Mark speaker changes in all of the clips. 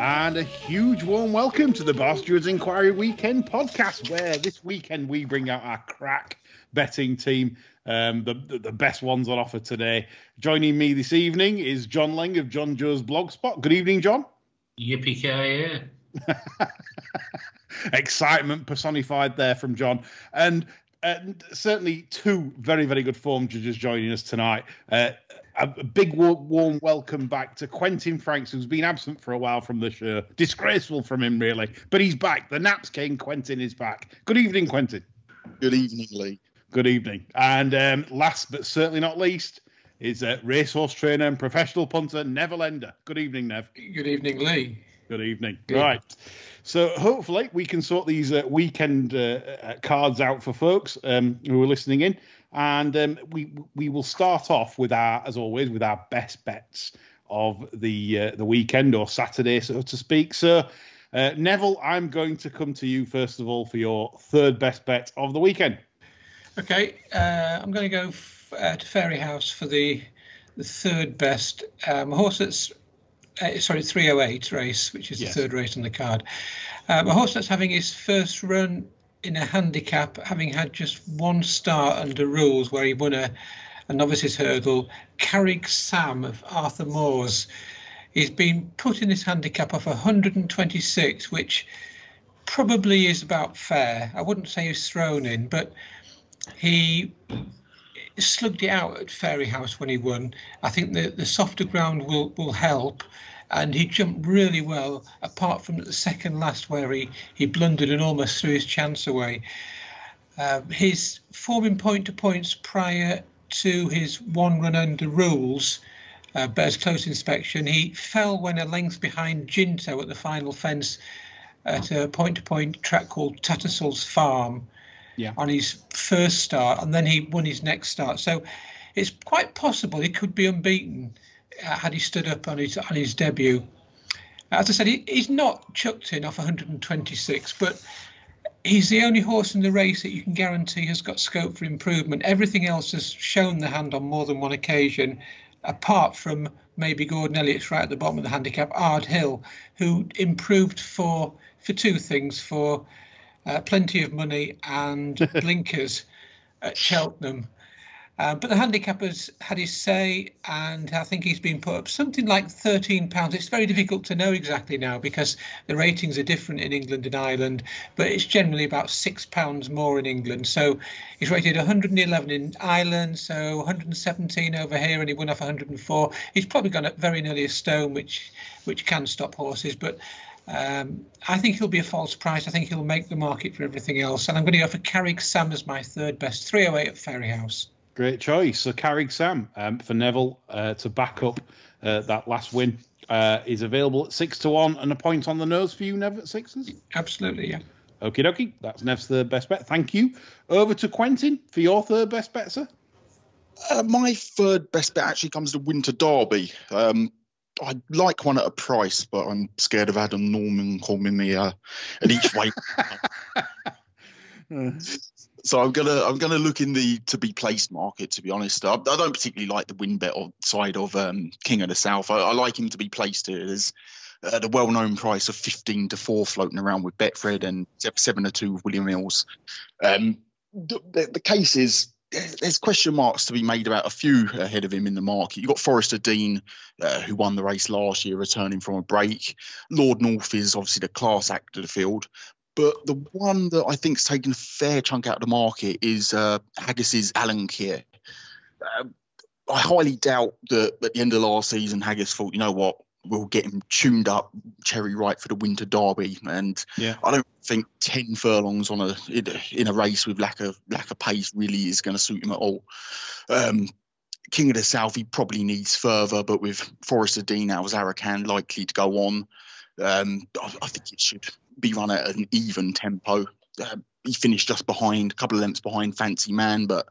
Speaker 1: And a huge warm welcome to the Barstewards Enquiry Weekend podcast, where this weekend we bring out our crack betting team, um, the, the, the best ones on offer today. Joining me this evening is John Lang of John Joe's Blogspot. Good evening, John.
Speaker 2: Yippee ki
Speaker 1: Excitement personified there from John. And, and certainly two very, very good form judges joining us tonight. Uh, a big warm welcome back to Quentin Franks, who's been absent for a while from the show. Disgraceful from him, really. But he's back. The Naps King, Quentin, is back. Good evening, Quentin.
Speaker 3: Good evening, Lee.
Speaker 1: Good evening. And um, last but certainly not least is uh, racehorse trainer and professional punter, Neville Ender. Good evening, Nev.
Speaker 4: Good evening, Lee.
Speaker 1: Good evening. Good. Right. So hopefully we can sort these uh, weekend uh, uh cards out for folks um, who are listening in, and um, we we will start off with our, as always, with our best bets of the uh, the weekend or Saturday, so to speak. So. Uh, Neville, I'm going to come to you first of all for your third best bet of the weekend.
Speaker 5: Okay, uh, I'm going to go f- uh, to Fairyhouse for the the third best um, horse that's uh, sorry 308 race, which is yes. the third race on the card. Um, a horse that's having his first run in a handicap, having had just one start under rules where he won a, a novices hurdle. Carrig Sam of Arthur Moores. He's been put in this handicap of 126, which probably is about fair. I wouldn't say he's thrown in, but he slugged it out at Fairyhouse when he won. I think the, the softer ground will, will help. And he jumped really well, apart from the second last where he, he blundered and almost threw his chance away. Uh, his forming point to points prior to his one run under rules uh, bears close inspection. He fell when a length behind Ginto at the final fence at a point to point track called Tattersall's Farm yeah. on his first start, and then he won his next start. So it's quite possible he could be unbeaten had he stood up on his on his debut. As I said, he, he's not chucked in off 126, but he's the only horse in the race that you can guarantee has got scope for improvement. Everything else has shown the hand on more than one occasion, apart from maybe Gordon Elliott's right at the bottom of the handicap, Ard Hill, who improved for for two things for uh, plenty of money and blinkers at Cheltenham. Uh, but the handicappers had his say, and I think he's been put up something like £13. It's very difficult to know exactly now because the ratings are different in England and Ireland, but it's generally about £6 more in England. So he's rated 111 in Ireland, so 117 over here, and he won off 104. He's probably gone up very nearly a stone, which which can stop horses, but um, I think he'll be a false price. I think he'll make the market for everything else. And I'm going to go for Carrig Sam as my third best, 308 at Fairyhouse.
Speaker 1: Great choice. So Carrig Sam um, for Neville uh, to back up uh, that last win uh, is available at six to one and a point on the nose for you, Nev at sixes.
Speaker 5: Absolutely, yeah.
Speaker 1: Okie dokie. That's Nev's third best bet. Thank you. Over to Quentin for your third best bet, sir.
Speaker 3: Uh, my third best bet actually comes to Winter Derby. Um, I like one at a price, but I'm scared of Adam Norman calling me uh, an each way. so I'm gonna I'm gonna look in the to be placed market. To be honest, I, I don't particularly like the win bet side of um, King of the South. I, I, like him to be placed here. There's uh, the well-known price of 15 to four floating around with Betfred and seven to two with William Hill. Um, the, the, case is there's question marks to be made about a few ahead of him in the market. You've got Forest of Dean, uh, who won the race last year, returning from a break. Lord North is obviously the class act of the field. But the one that I think's taken a fair chunk out of the market is uh, Haggas's Alenquer. Uh, I highly doubt that at the end of last season, Haggis thought, you know what, we'll get him tuned up, cherry right for the Winter Derby. And yeah. I don't think ten furlongs on a in a race with lack of lack of pace really is going to suit him at all. Um, King of the South, he probably needs further, but with Forest of Dean out, Zarakan likely to go on, um, I, I, think it should be run at an even tempo. Uh, he finished just behind, a couple of lengths behind Fancy Man, but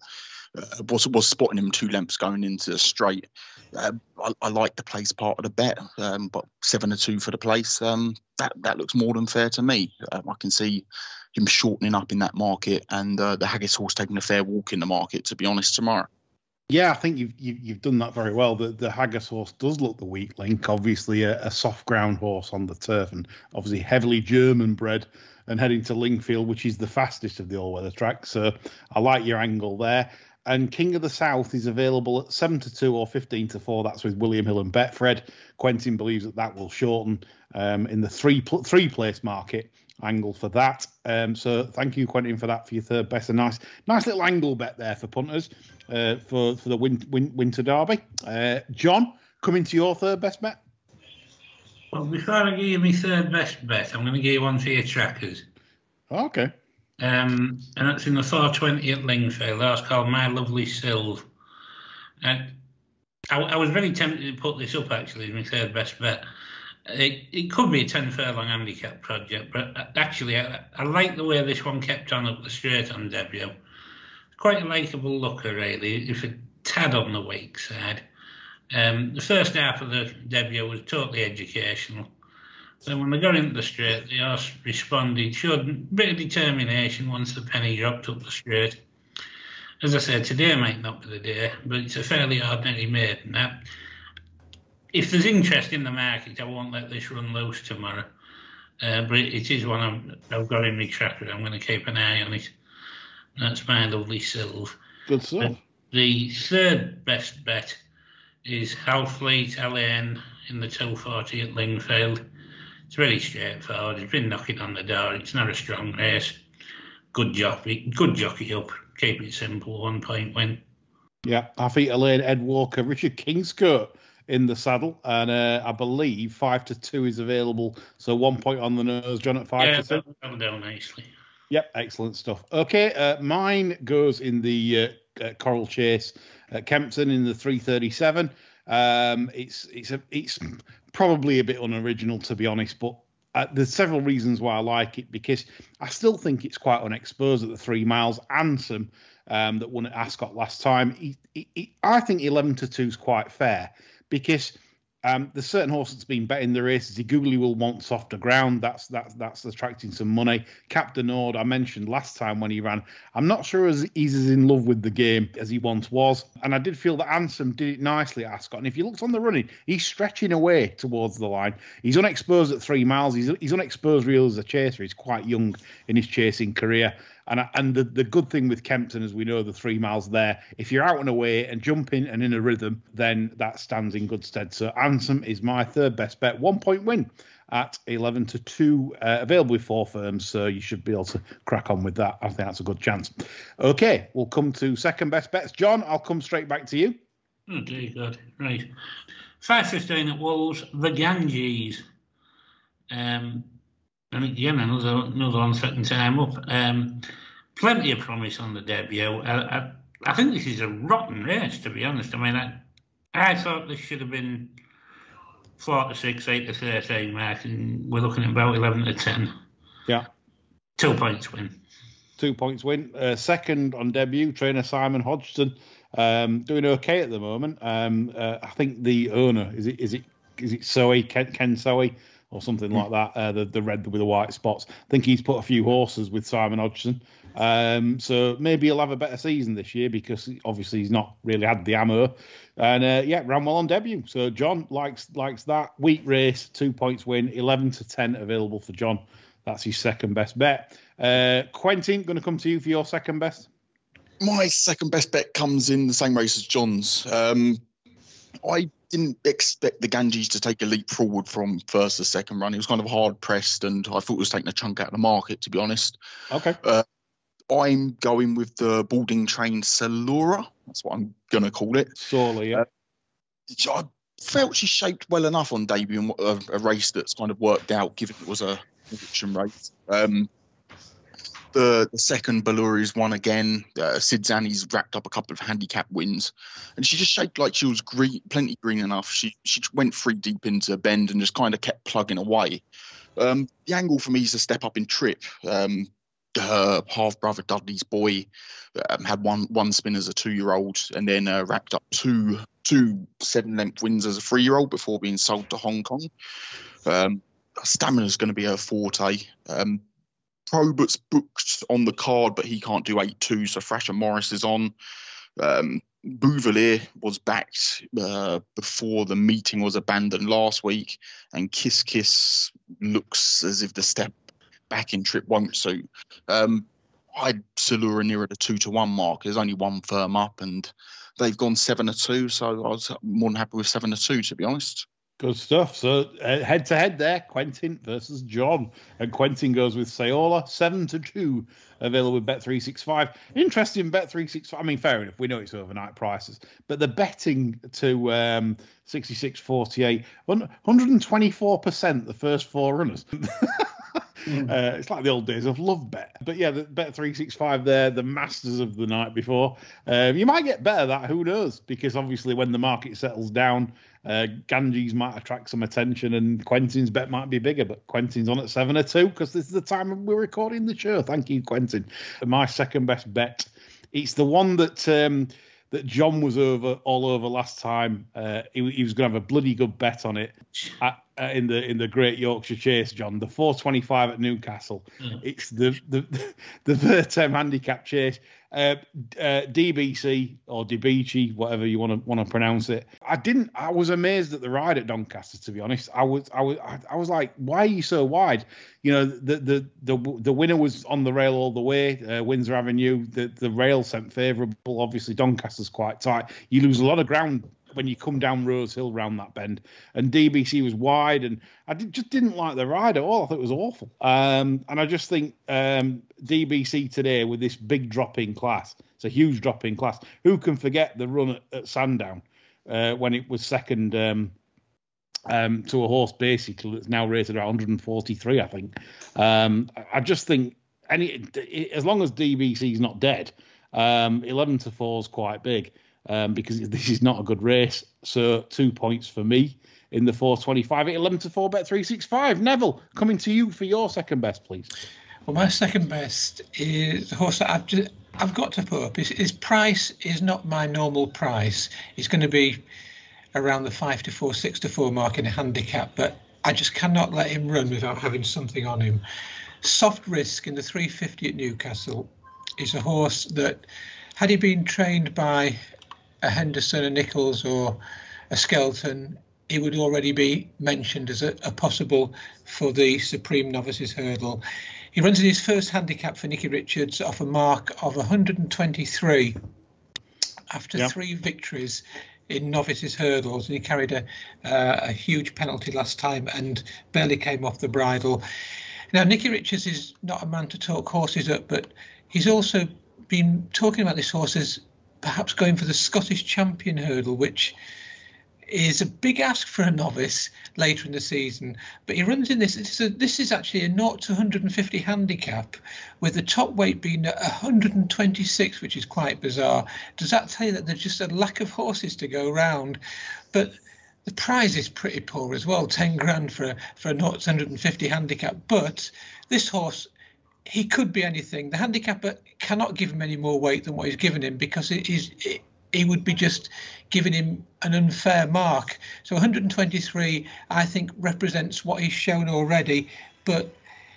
Speaker 3: uh, was was spotting him two lengths going into the straight. Uh, I, I, like the place part of the bet, um, but seven to two for the place. Um, that that looks more than fair to me. Um, I can see him shortening up in that market, and uh, the Haggas horse taking a fair walk in the market. To be honest, tomorrow.
Speaker 1: Yeah, I think you've you've, done that very well. The the Haggas horse does look the weak link. Obviously, a, a soft ground horse on the turf, and obviously heavily German bred, and heading to Lingfield, which is the fastest of the all weather tracks. So I like your angle there. And King of the South is available at seven to two or fifteen to four. That's with William Hill and Betfred. Quentin believes that that will shorten um, in the three pl- three place market angle for that. Um, so thank you, Quentin, for that for your third best. A nice nice little angle bet there for punters uh, for for the win, win, Winter Derby. Uh, John, coming to your third best bet.
Speaker 2: Well, before I give you my third best bet, I'm going to give you one for your trackers.
Speaker 1: Okay.
Speaker 2: Um, and that's in the 420 at Lingfield. That's called My Lovely Sylve. Uh, I, I, was very tempted to put this up actually as my third best bet. It, it could be a 10 furlong handicap project, but actually, I, I like the way this one kept on up the straight on debut. Quite a likeable looker, really, if a tad on the weak side. Um, the first half of the debut was totally educational. So when they got into the straight, the horse responded, showed a bit of determination once the penny dropped up the straight. As I said, today might not be the day, but it's a fairly ordinary maiden. Now, if there's interest in the market, I won't let this run loose tomorrow. Uh, but it is one I've, I've, got in my tracker. I'm going to keep an eye on it. That's my lovely Sylve.
Speaker 1: Good stuff.
Speaker 2: the third best bet is Halfleet LN in the 240 at Lingfield. It's really straightforward. It's been knocking on the door. It's not a strong race. Good jockey, good jockey up. Keep it simple. One point win.
Speaker 1: Yeah, think Elaine Ed Walker, Richard Kingscote in the saddle, and uh, I believe five to two is available. So one point on the nose, John at five
Speaker 2: yeah,
Speaker 1: to
Speaker 2: two. That'll do nicely.
Speaker 1: Yep, excellent stuff. Okay, uh, mine goes in the uh, uh Coral Chase at Kempton in the 337. Um, it's it's a, it's probably a bit unoriginal to be honest, but uh, there's several reasons why I like it because I still think it's quite unexposed at the three miles. Annsam um, that won at Ascot last time, he, he, he, I think 11 to two is quite fair because um, there's certain horse that's been betting the races. He googly will want softer ground. That's that's that's attracting some money. Captain Nord, I mentioned last time when he ran. I'm not sure as he's as in love with the game as he once was. And I did feel that Annsam did it nicely at Ascot. And if you looked on the running, he's stretching away towards the line. He's unexposed at three miles. He's he's unexposed real as a chaser. He's quite young in his chasing career. And and the, the good thing with Kempton, as we know, the three miles there, if you're out and away and jumping and in a rhythm, then that stands in good stead. So Annsam is my third best bet, one point win at 11 to 2, uh, available with four firms, so you should be able to crack on with that. I think that's a good chance. Okay, we'll come to second best bets. John, I'll come straight back to you.
Speaker 2: Okay, good. Right. 5.15 at Wolves, the Ganges. Um, and again, another another one second time up. Um, plenty of promise on the debut. I, I, I, think this is a rotten race, to be honest. I mean, I, I thought this should have been four to six, eight to thirteen mark, and we're looking at about eleven to ten.
Speaker 1: Yeah,
Speaker 2: two points win.
Speaker 1: Two points win. Uh, second on debut, trainer Simon Hodgson, um, doing okay at the moment. Um, uh, I think the owner is it is it is it Soey Ken, Ken Soey or something like that. Uh, the the red with the white spots. I think he's put a few horses with Simon Hodgson. Um, so maybe he'll have a better season this year because obviously he's not really had the ammo. And uh, yeah, ran well on debut. So John likes likes that week race, two points win, eleven to ten available for John. That's his second best bet. Uh, Quentin, going to come to you for your second best.
Speaker 3: My second best bet comes in the same race as John's. Um, I didn't expect the Ganges to take a leap forward from first to second run. He was kind of hard pressed, and I thought it was taking a chunk out of the market, to be honest.
Speaker 1: Okay.
Speaker 3: Uh, I'm going with the boarding train Salura. That's what I'm going to call it.
Speaker 1: Sorely, yeah.
Speaker 3: Uh, I felt she shaped well enough on debut in a, a, race that's kind of worked out, given it was a prediction race. Um, the, the second Belluri's won again. Uh, Sid Zani's racked up a couple of handicap wins, and she just shaped like she was green, plenty green enough. She she went three deep into a bend and just kind of kept plugging away. Um, the angle for me is a step up in trip. Um, her half brother Dudley's boy um, had one one spin as a two year old and then uh, racked up two two seven length wins as a three year old before being sold to Hong Kong. Um, Stamina is going to be her forte. Um, Probert's booked on the card, but he can't do eight two, so Thrasher Morris is on. Um, Bouvelier was backed uh, before the meeting was abandoned last week, and Kiss Kiss looks as if the step back in trip won't suit. Um, I'd Salura nearer the two to one mark. There's only one firm up, and they've gone seven to two, so I was more than happy with seven to two, to be honest.
Speaker 1: Good stuff. So head to head there, Quentin versus John, and Quentin goes with Sayola seven to two, available with Bet three six five. Interesting Bet three six five. I mean, fair enough. We know it's overnight prices, but the betting to um, sixty six forty eight, one hundred and twenty four percent the first four runners. Mm. Uh, it's like the old days of love bet. But yeah, the bet three six five there, the masters of the night before. Um, you might get better that. Who knows? Because obviously, when the market settles down, uh, Ganges might attract some attention, and Quentin's bet might be bigger. But Quentin's on at seven or two because this is the time we're recording the show. Thank you, Quentin. My second best bet. It's the one that. Um, that John was over all over last time. Uh, he, he, was going to have a bloody good bet on it at, uh, in the in the Great Yorkshire Chase, John. The 425 at Newcastle. Mm. It's the the the, term handicap chase. Uh, uh, DBC or DBC, whatever you want to want to pronounce it. I didn't. I was amazed at the ride at Doncaster. To be honest, I was. I was. I, was like, why are you so wide? You know, the the the the winner was on the rail all the way. Uh, Windsor Avenue. The the rail sent favourable. Obviously, Doncaster's quite tight. You lose a lot of ground when you come down Rose Hill round that bend. And DBC was wide, and I did, just didn't like the ride at all. I thought it was awful. Um, and I just think um, DBC today with this big drop in class, it's a huge drop in class. Who can forget the run at, at Sandown uh, when it was second? Um, um, to a horse basically that's now rated at 143, I think. Um, I just think any as long as DBC is not dead, um, 11 to 4 is quite big um, because this is not a good race. So two points for me in the 425 at 11 to 4 bet 365. Neville, coming to you for your second best, please.
Speaker 5: Well, my second best is the horse that I've just, I've got to put up. His, his price is not my normal price. It's going to be around the five to four, six to four mark in a handicap, but I just cannot let him run without having something on him. Soft risk in the 350 at Newcastle is a horse that, had he been trained by a Henderson, a Nicholls, or a Skelton, he would already be mentioned as a, a, possible for the Supreme Novices Hurdle. He runs in his first handicap for Nicky Richards off a mark of 123 after yep. three victories in novices hurdles, and he carried a, uh, a huge penalty last time and barely came off the bridle. Now, Nicky Richards is not a man to talk horses up, but he's also been talking about this horse as perhaps going for the Scottish champion hurdle, which is a big ask for a novice later in the season. But he runs in this. This is, a, this is actually a 0 to 150 handicap, with the top weight being 126, which is quite bizarre. Does that tell you that there's just a lack of horses to go round? But the prize is pretty poor as well, 10 grand for a, for a 0 to 150 handicap. But this horse he could be anything. The handicapper cannot give him any more weight than what he's given him because it is it, he would be just giving him an unfair mark. So 123, I think, represents what he's shown already, but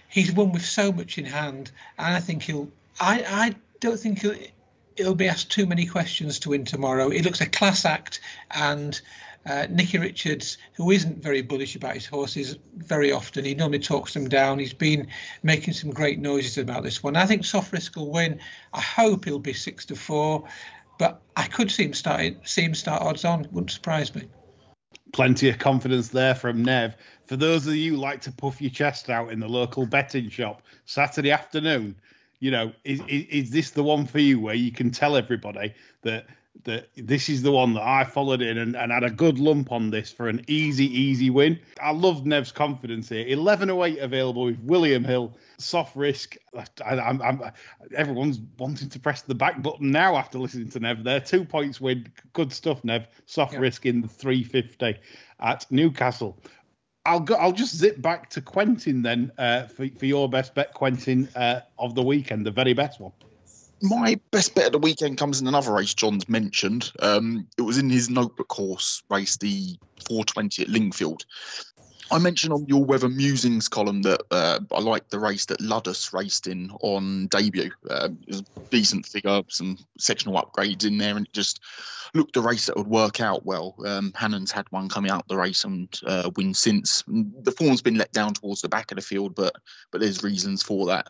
Speaker 5: he's won with so much in hand, and I think he'll. I I don't think he'll. He'll be asked too many questions to win tomorrow. He looks a class act, and uh, Nicky Richards, who isn't very bullish about his horses very often, he normally talks them down. He's been making some great noises about this one. I think Soft Risk will win. I hope he'll be six to four, but I could see him start see him start odds on. Wouldn't surprise me.
Speaker 1: Plenty of confidence there from Nev. For those of you who like to puff your chest out in the local betting shop Saturday afternoon, you know, is, is, is this the one for you where you can tell everybody that that this is the one that I followed in and, and, had a good lump on this for an easy, easy win. I love Nev's confidence here. 1108 available with William Hill, soft risk. I, I'm, I'm, everyone's wanting to press the back button now after listening to Nev there. Two points win. Good stuff, Nev. Soft yeah. risk in the 350 at Newcastle. I'll go. I'll just zip back to Quentin then uh, for for your best bet, Quentin, uh, of the weekend, the very best one.
Speaker 3: My best bet of the weekend comes in another race John's mentioned. Um, it was in his notebook horse race, the 420 at Lingfield. I mentioned on your Weather Musings column that uh, I liked the race that Ludus raced in on debut. Uh, decent figure, some sectional upgrades in there, and it just looked a race that would work out well. Um, Hannon's had one coming out the race and uh, win since. The form's been let down towards the back of the field, but but there's reasons for that.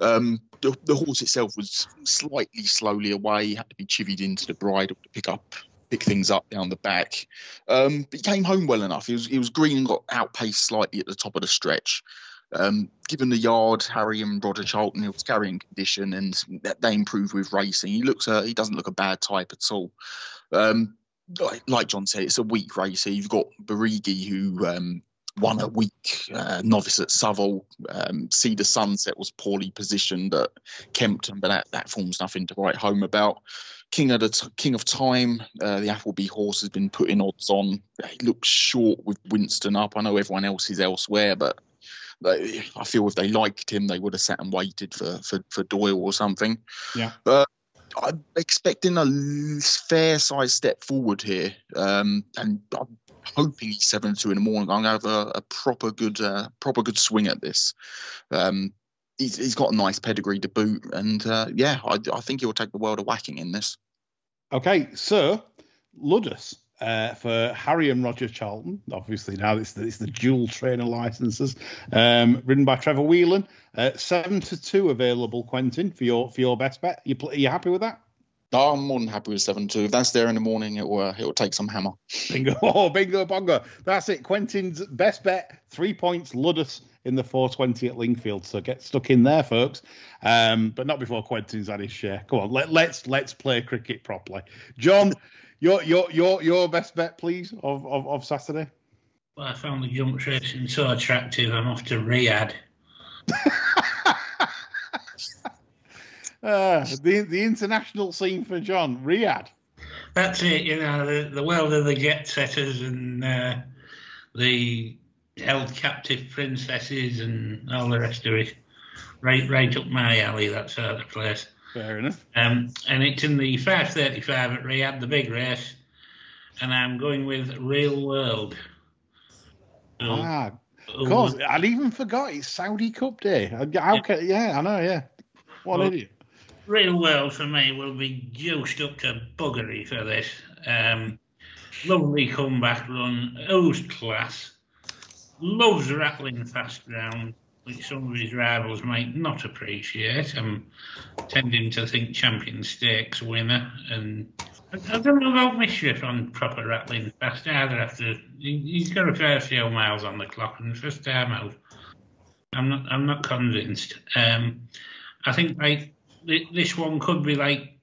Speaker 3: Um, the, the horse itself was slightly slowly away, had to be chivied into the bridle to pick up pick things up down the back. Um, but he came home well enough. He was he was green and got outpaced slightly at the top of the stretch. Um, given the yard, Harry and Roger Charlton, he was carrying condition, and they improved with racing. He looks a, he doesn't look a bad type at all. Um, like, like, John said, it's a weak race. You've got Barigi, who won a week uh, novice at Southwell. Um, Cedar Sunset was poorly positioned at Kempton, but that, that forms nothing to write home about. King of the t- King of Time, uh, the Appleby horse has been putting odds on. He looks short with Winston up. I know everyone else is elsewhere, but they, I feel if they liked him, they would have sat and waited for for, for Doyle or something.
Speaker 1: Yeah.
Speaker 3: But I'm expecting a fair size step forward here, um, and I'm hoping he's seven two in the morning. I'm going to have a, a proper good uh, proper good swing at this. Um, he's, he's got a nice pedigree to boot, and uh, yeah, I, I think he'll take the world of whacking in this.
Speaker 1: Okay, so Ludus uh, for Harry and Roger Charlton. Obviously, now it's the, it's the dual trainer licenses, um, ridden by Trevor Whelan. Uh, seven to two available, Quentin, for your for your best bet. You are you happy with that?
Speaker 3: Oh, I'm more than happy with seven two. If that's there in the morning, it will uh, it will take some hammer.
Speaker 1: Bingo! Oh, bingo bongo! That's it. Quentin's best bet: three points. Ludus in the 420 at Lingfield. So get stuck in there, folks. Um, but not before Quentin's had his share. Come on, let, let's let's play cricket properly. John, your your your your best bet, please, of of, of Saturday.
Speaker 2: Well, I found the jump racing so attractive. I'm off to Riyadh.
Speaker 1: uh, the the international scene for John, Riyadh.
Speaker 2: That's it. You know, the, the world of the jet setters and uh, the held captive princesses and all the rest of it. Right, right up my alley. That sort of place.
Speaker 1: Fair enough.
Speaker 2: Um, and it's in the 535 at Riyadh, the big race, and I'm going with Real World.
Speaker 1: ah, of course. I'd even forgot it's Saudi Cup Day. How yeah. Yeah, I know. Yeah. What well, idiot.
Speaker 2: Real World for me will be juiced up to buggery for this. Um, lovely comeback run, oozed class loves rattling fast ground, which some of his rivals might not appreciate. I'm tending to think Champion Stakes winner, and I, don't know about Mishriff on proper rattling fast either. After he's got a fair few miles on the clock, and first time out, I'm not I'm not convinced. Um, I think like this one could be like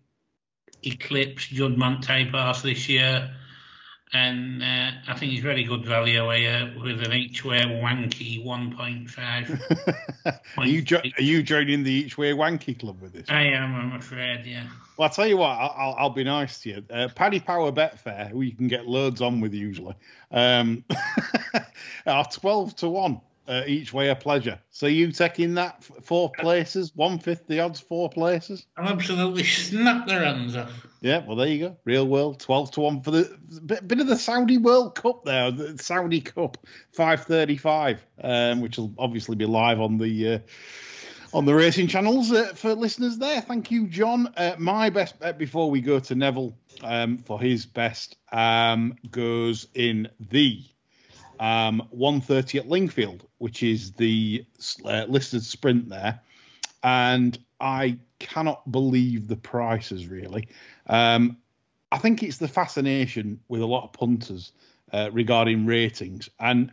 Speaker 2: Eclipse Juddmonte type horse this year and uh, I think he's very good value here with an each way wanky 1.5.
Speaker 1: are you jo- are you joining the each way wanky club with this?
Speaker 2: I am, I'm afraid, yeah.
Speaker 1: Well, I'll tell you what, I'll, I'll be nice to you. Uh, Paddy Power Betfair, who you can get loads on with usually, um, are 12 to 1 uh, each way a pleasure. So you taking that four places, one fifth the odds, four places.
Speaker 2: I'll absolutely snap their hands off.
Speaker 1: Yeah, well there you go. Real world, twelve to one for the bit, bit of the Saudi World Cup there, the Saudi Cup, five thirty five, um, which will obviously be live on the. Uh, on the racing channels uh, for listeners there. Thank you, John. Uh, my best bet before we go to Neville um, for his best um, goes in the um, 130 at Lingfield, which is the uh, listed sprint there. And I cannot believe the prices, really. Um, I think it's the fascination with a lot of punters uh, regarding ratings. And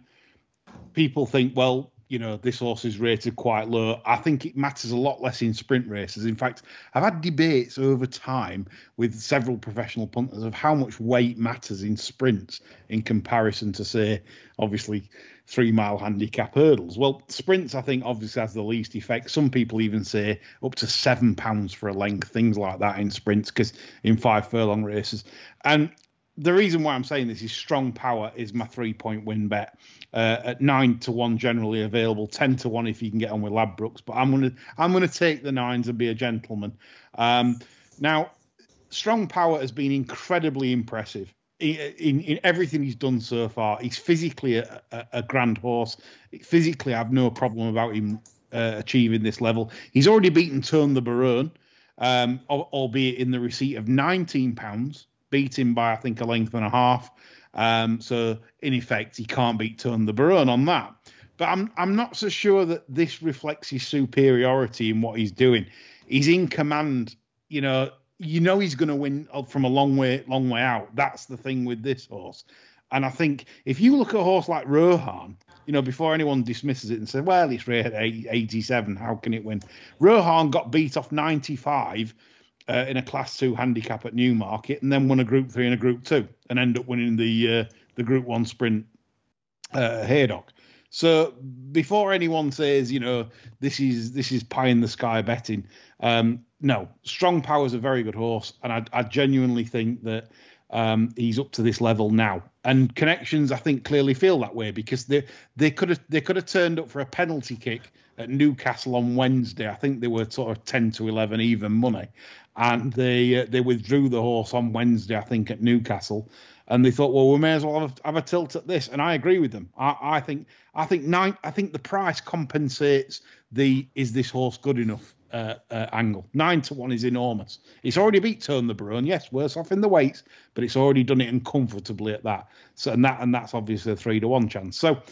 Speaker 1: people think, well, you know, this horse is rated quite low. I think it matters a lot less in sprint races. In fact, I've had debates over time with several professional punters of how much weight matters in sprints in comparison to, say, obviously three mile handicap hurdles. Well, sprints, I think, obviously has the least effect. Some people even say up to seven pounds for a length, things like that in sprints, because in five furlong races. And the reason why I'm saying this is strong power is my three point win bet uh, at nine to one generally available, ten to one if you can get on with Ladbrokes. But I'm gonna I'm gonna take the nines and be a gentleman. Um, now, strong power has been incredibly impressive. In, in, everything he's done so far, he's physically a, a, a grand horse. Physically, I have no problem about him uh, achieving this level. He's already beaten Tone the Barone, um, albeit in the receipt of 19 pounds, beat him by I think a length and a half. Um, so in effect, he can't beat Tone the Barone on that. But I'm I'm not so sure that this reflects his superiority in what he's doing. He's in command. You know, you know he's going to win from a long way long way out. That's the thing with this horse. And I think if you look at a horse like Rohan, you know, before anyone dismisses it and says, well, it's rated 87, how can it win? Rohan got beat off 95 uh, in a Class 2 handicap at Newmarket and then won a Group 3 and a Group 2 and end up winning the uh, the Group 1 sprint uh, Haydock. So before anyone says, you know, this is this is pie in the sky betting, um, no, Strong Power is a very good horse, and I, I genuinely think that um, he's up to this level now. And connections, I think, clearly feel that way because they they could have they could have turned up for a penalty kick at Newcastle on Wednesday. I think they were sort of ten to eleven even money, and they uh, they withdrew the horse on Wednesday. I think at Newcastle, and they thought, well, we may as well have, have a tilt at this. And I agree with them. I, I think I think nine. I think the price compensates the is this horse good enough uh, uh, angle. Nine to one is enormous. It's already beat Tone the Barone. Yes, worse off in the weights, but it's already done it uncomfortably at that. So and that and that's obviously a three to one chance. So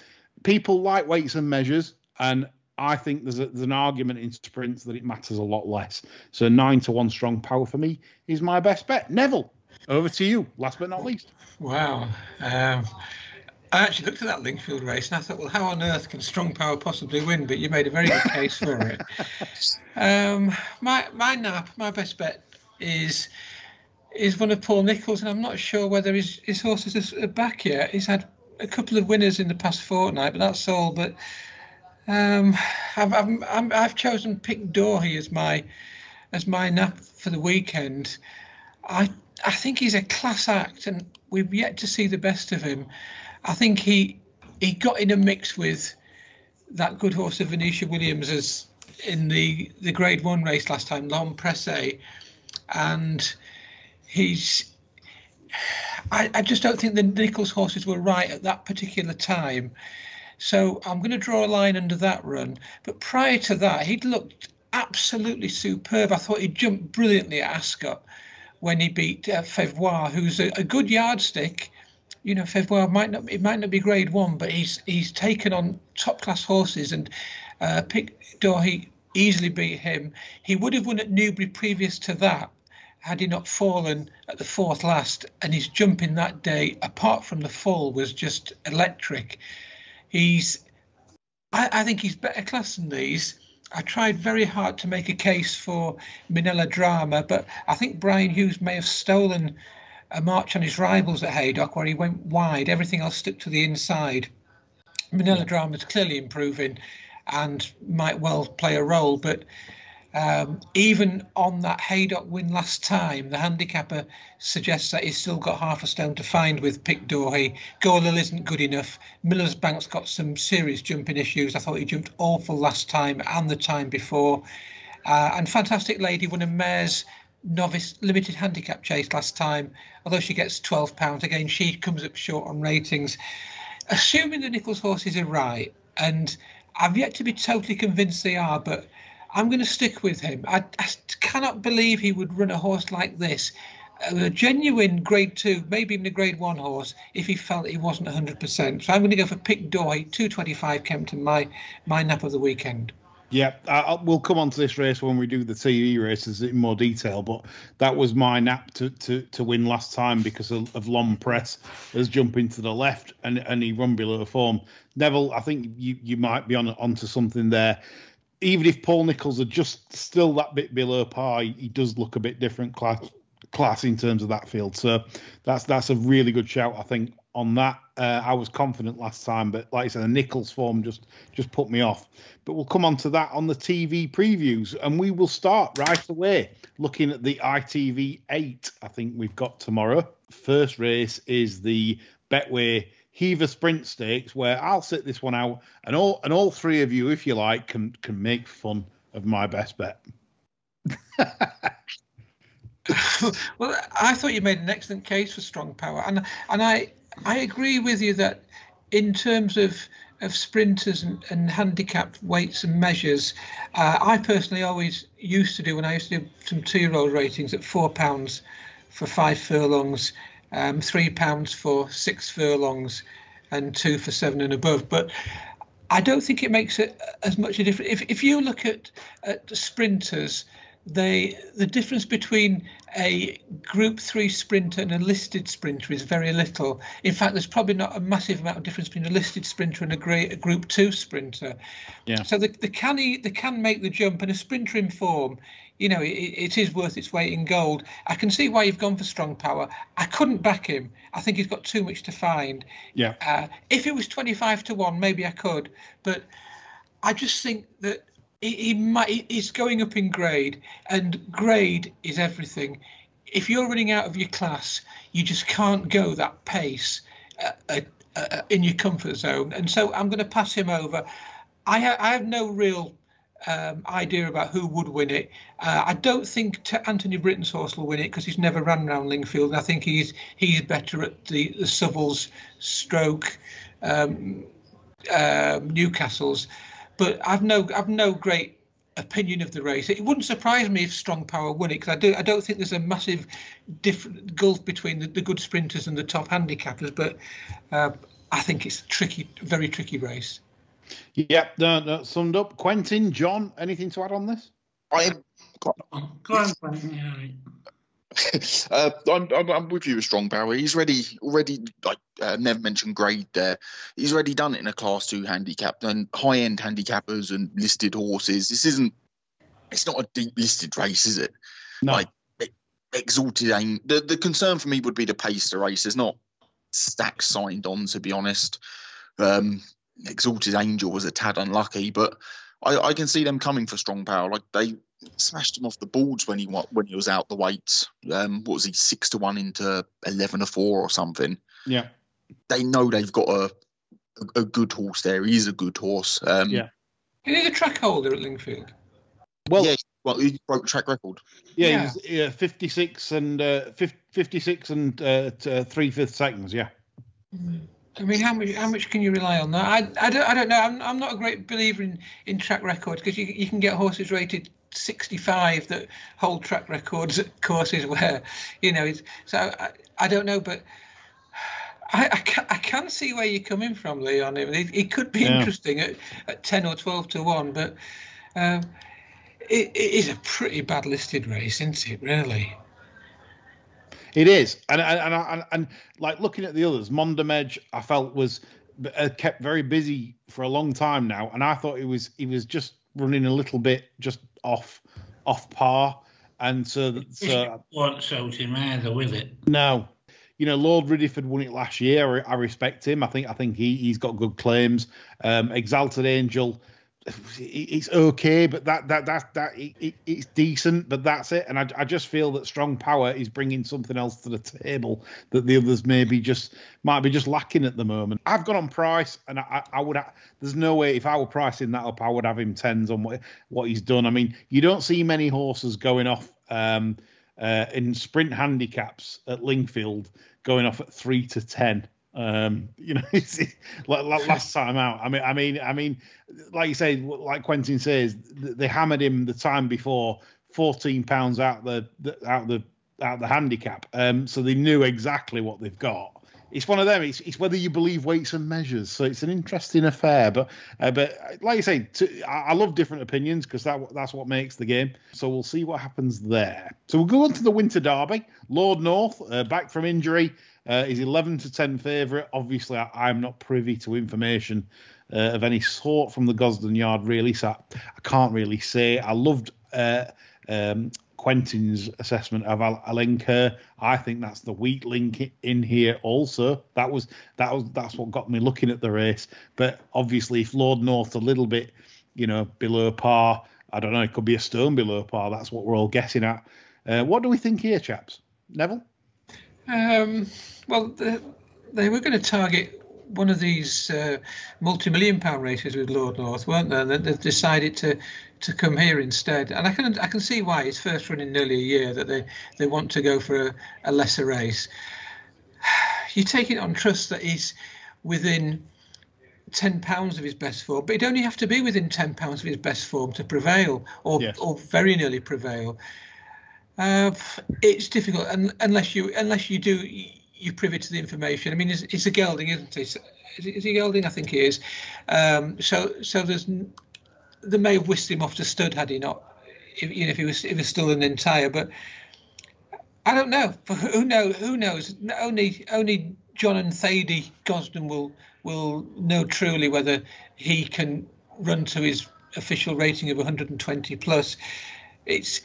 Speaker 1: people like weights and measures, and I think there's, a, there's an argument in sprints that it matters a lot less. So nine to one strong power for me is my best bet. Neville, over to you. Last but not least.
Speaker 5: Wow. Um, I actually looked at that Lingfield race and I thought, well, how on earth can Strong Power possibly win? But you made a very good case for it. Um, my my nap, my best bet is is one of Paul Nicholls, and I'm not sure whether his his horses are back yet. He's had a couple of winners in the past fortnight, but that's all. But um, I've, I've, I've chosen Pic D'Orhy as my as my nap for the weekend. I I think he's a class act, and we've yet to see the best of him. I think he he got in a mix with that good horse of Venetia Williams as in the the Grade One race last time, L'Homme Presse, and he's. I, I just don't think the Nicholls horses were right at that particular time. So I'm going to draw a line under that run. But prior to that, he'd looked absolutely superb. I thought he jumped brilliantly at Ascot when he beat uh, who's a, a good yardstick you know, Fevroir might not it might not be Grade One, but he's he's taken on top class horses and uh, Pic D'Orhy easily beat him. He would have won at Newbury previous to that had he not fallen at the fourth last. And his jumping that day, apart from the fall, was just electric. He's, I, I think he's better class than these. I tried very hard to make a case for Minella Drama, but I think Brian Hughes may have stolen a march on his rivals at Haydock where he went wide, everything else stuck to the inside. Minella Drama is clearly improving and might well play a role, but um, even on that Haydock win last time, the handicapper suggests that he's still got half a stone to find with Pic D'Orhy. Golil isn't good enough. Miller's Bank's got some serious jumping issues. I thought he jumped awful last time and the time before. Uh, and Fantastic Lady won a mare's novice limited handicap chase last time. Although she gets twelve pounds again, she comes up short on ratings. Assuming the Nicholls horses are right, and I've yet to be totally convinced they are, but I'm going to stick with him. I, I cannot believe he would run a horse like this. A genuine grade two, maybe even a grade one horse, if he felt he wasn't 100%. So I'm going to go for Pic D'Orhy, 225 Kempton, my my nap of the weekend.
Speaker 1: Yeah, we'll come on to this race when we do the TV races in more detail. But that was my nap to, to, to win last time because of, of L'Homme Presse as jumping to the left and, and he run below the form. Neville, I think you, you might be on onto something there. Even if Paul Nicholls are just still that bit below par, he does look a bit different class class in terms of that field. So that's that's a really good shout, I think, on that. Uh, I was confident last time, but like I said, the Nicholls form just just put me off. But we'll come on to that on the TV previews, and we will start right away looking at the ITV eight. I think we've got tomorrow. First race is the Betway Hever Sprint Stakes, where I'll sit this one out, and all and all three of you, if you like, can can make fun of my best bet.
Speaker 5: well, I thought you made an excellent case for strong power, and and I I agree with you that in terms of of sprinters and, and handicapped weights and measures, uh, I personally always used to do when I used to do some two-year-old ratings at four pounds for five furlongs, um, three pounds for six furlongs, and two for seven and above. But I don't think it makes it as much a difference. If if you look at at sprinters they the difference between a group three sprinter and a listed sprinter is very little. In fact, there's probably not a massive amount of difference between a listed sprinter and a, great, a group two sprinter.
Speaker 1: Yeah.
Speaker 5: So the, the can they can make the jump, and a sprinter in form, you know, it, it is worth its weight in gold. I can see why you've gone for strong power. I couldn't back him. I think he's got too much to find.
Speaker 1: Yeah.
Speaker 5: Uh, if it was 25 to one, maybe I could, but I just think that he, he might he's going up in grade and grade is everything if you're running out of your class you just can't go that pace uh, uh, uh, in your comfort zone and so i'm going to pass him over i, ha- I have no real um, idea about who would win it. Uh, I don't think t- Antony Brittain's horse will win it because he's never run around Lingfield. And I think he's he's better at the, the Southwell's stroke um, um, Newcastle's but I've no I've no great opinion of the race. It wouldn't surprise me if Strong Power won it because I do I don't think there's a massive different gulf between the, the good sprinters and the top handicappers. But uh, I think it's a tricky, very tricky race.
Speaker 1: Yep, no, no, summed up. Quentin, John, anything to add on this?
Speaker 3: I
Speaker 2: Go on, Quentin, yeah.
Speaker 3: uh, I'm, I'm, I'm with you with strong power. He's ready already. Like uh, Nev mentioned, grade there. He's already done it in a class two handicap and high end handicappers and listed horses. This isn't. It's not a deep listed race, is it?
Speaker 1: No.
Speaker 3: Like exalted aim. The the concern for me would be the pace the race. There's not stacks signed on to be honest. Um, exalted angel was a tad unlucky, but I, I can see them coming for strong power. Like they smashed him off the boards when he when he was out the weights. Um, what was he six to one into eleven to four or something?
Speaker 1: Yeah,
Speaker 3: they know they've got a a, a good horse there. He's a good horse. Um,
Speaker 1: Yeah.
Speaker 5: Is he the track holder at Lingfield?
Speaker 1: well,
Speaker 3: yeah. Well, he broke track record.
Speaker 1: yeah,
Speaker 5: Yeah.
Speaker 1: He was, yeah, 56 and uh, fif- 56 and uh, t- uh, three fifth seconds. Yeah,
Speaker 5: I mean, how much how much can you rely on that? I, I don't I don't know. I'm, I'm not a great believer in, in track records because you you can get horses rated 65 that hold track records at courses where you know it's so I, I don't know, but I, I, can, I can see where you're coming from, Leon. It, it could be
Speaker 1: Yeah.
Speaker 5: interesting at, at 10 or 12 to one, but um, it, it is a pretty bad listed race, isn't it? Really.
Speaker 1: It is. And and and, and, and like looking at the others, Mondammej, I felt was uh, kept very busy for a long time now, and I thought he was he was just running a little bit just off off par, and so so
Speaker 2: Won't suit him either with it.
Speaker 1: No, you know Lord Riddiford won it last year. I respect him. I think I think he he's got good claims. Um, Exalted Angel, it's okay, but that that that that it, it, it's decent, but that's it. And I, I just feel that Strong Power is bringing something else to the table that the others maybe just might be just lacking at the moment. I've gone on price, and I, I would. ha- There's no way if I were pricing that up, I would have him tens on what what he's done. I mean, you don't see many horses going off. Um, uh, in sprint handicaps at Lingfield going off at three to ten. Um, you know, last time out. I mean, I mean, I mean, like you say, like Quentin says, they hammered him the time before, fourteen pounds out the, out the out the handicap. Um, so they knew exactly what they've got. It's one of them. It's, it's whether you believe weights and measures. So it's an interesting affair. But uh, but like you say, to, I, I love different opinions because that that's what makes the game. So we'll see what happens there. So we'll go on to the Winter Derby. Lord North uh, back from injury. Uh, is 11 to 10 favourite. Obviously, I, I'm not privy to information uh, of any sort from the Gosden Yard, really. So I, I can't really say. I loved uh, um, Quentin's assessment of Al- Alenquer. I think that's the weak link in here. Also, that was that was that's what got me looking at the race. But obviously, if Lord North's a little bit, you know, below par, I don't know. It could be a stone below par. That's what we're all guessing at. Uh, what do we think here, chaps? Neville.
Speaker 5: Um, well, the, they were going to target one of these uh, multi-million pound races with Lord North, weren't they? And they've decided to to come here instead. And I can I can see why it's first run in nearly a year that they they want to go for a, a lesser race. You take it on trust that he's within ten pounds of his best form, but he'd only have to be within ten pounds of his best form to prevail, or yes. or very nearly prevail. Uh, it's difficult unless you unless you do you're privy to the information. I mean, it's, it's a gelding, isn't it? Is, it, is he gelding? I think he is. Um, so, so there's they may have whisked him off to stud had he not, if, you know, if he was if he was still an entire. But I don't know. Who knows? Who knows? Only only John and Thady Gosden will will know truly whether he can run to his official rating of 120 plus. It's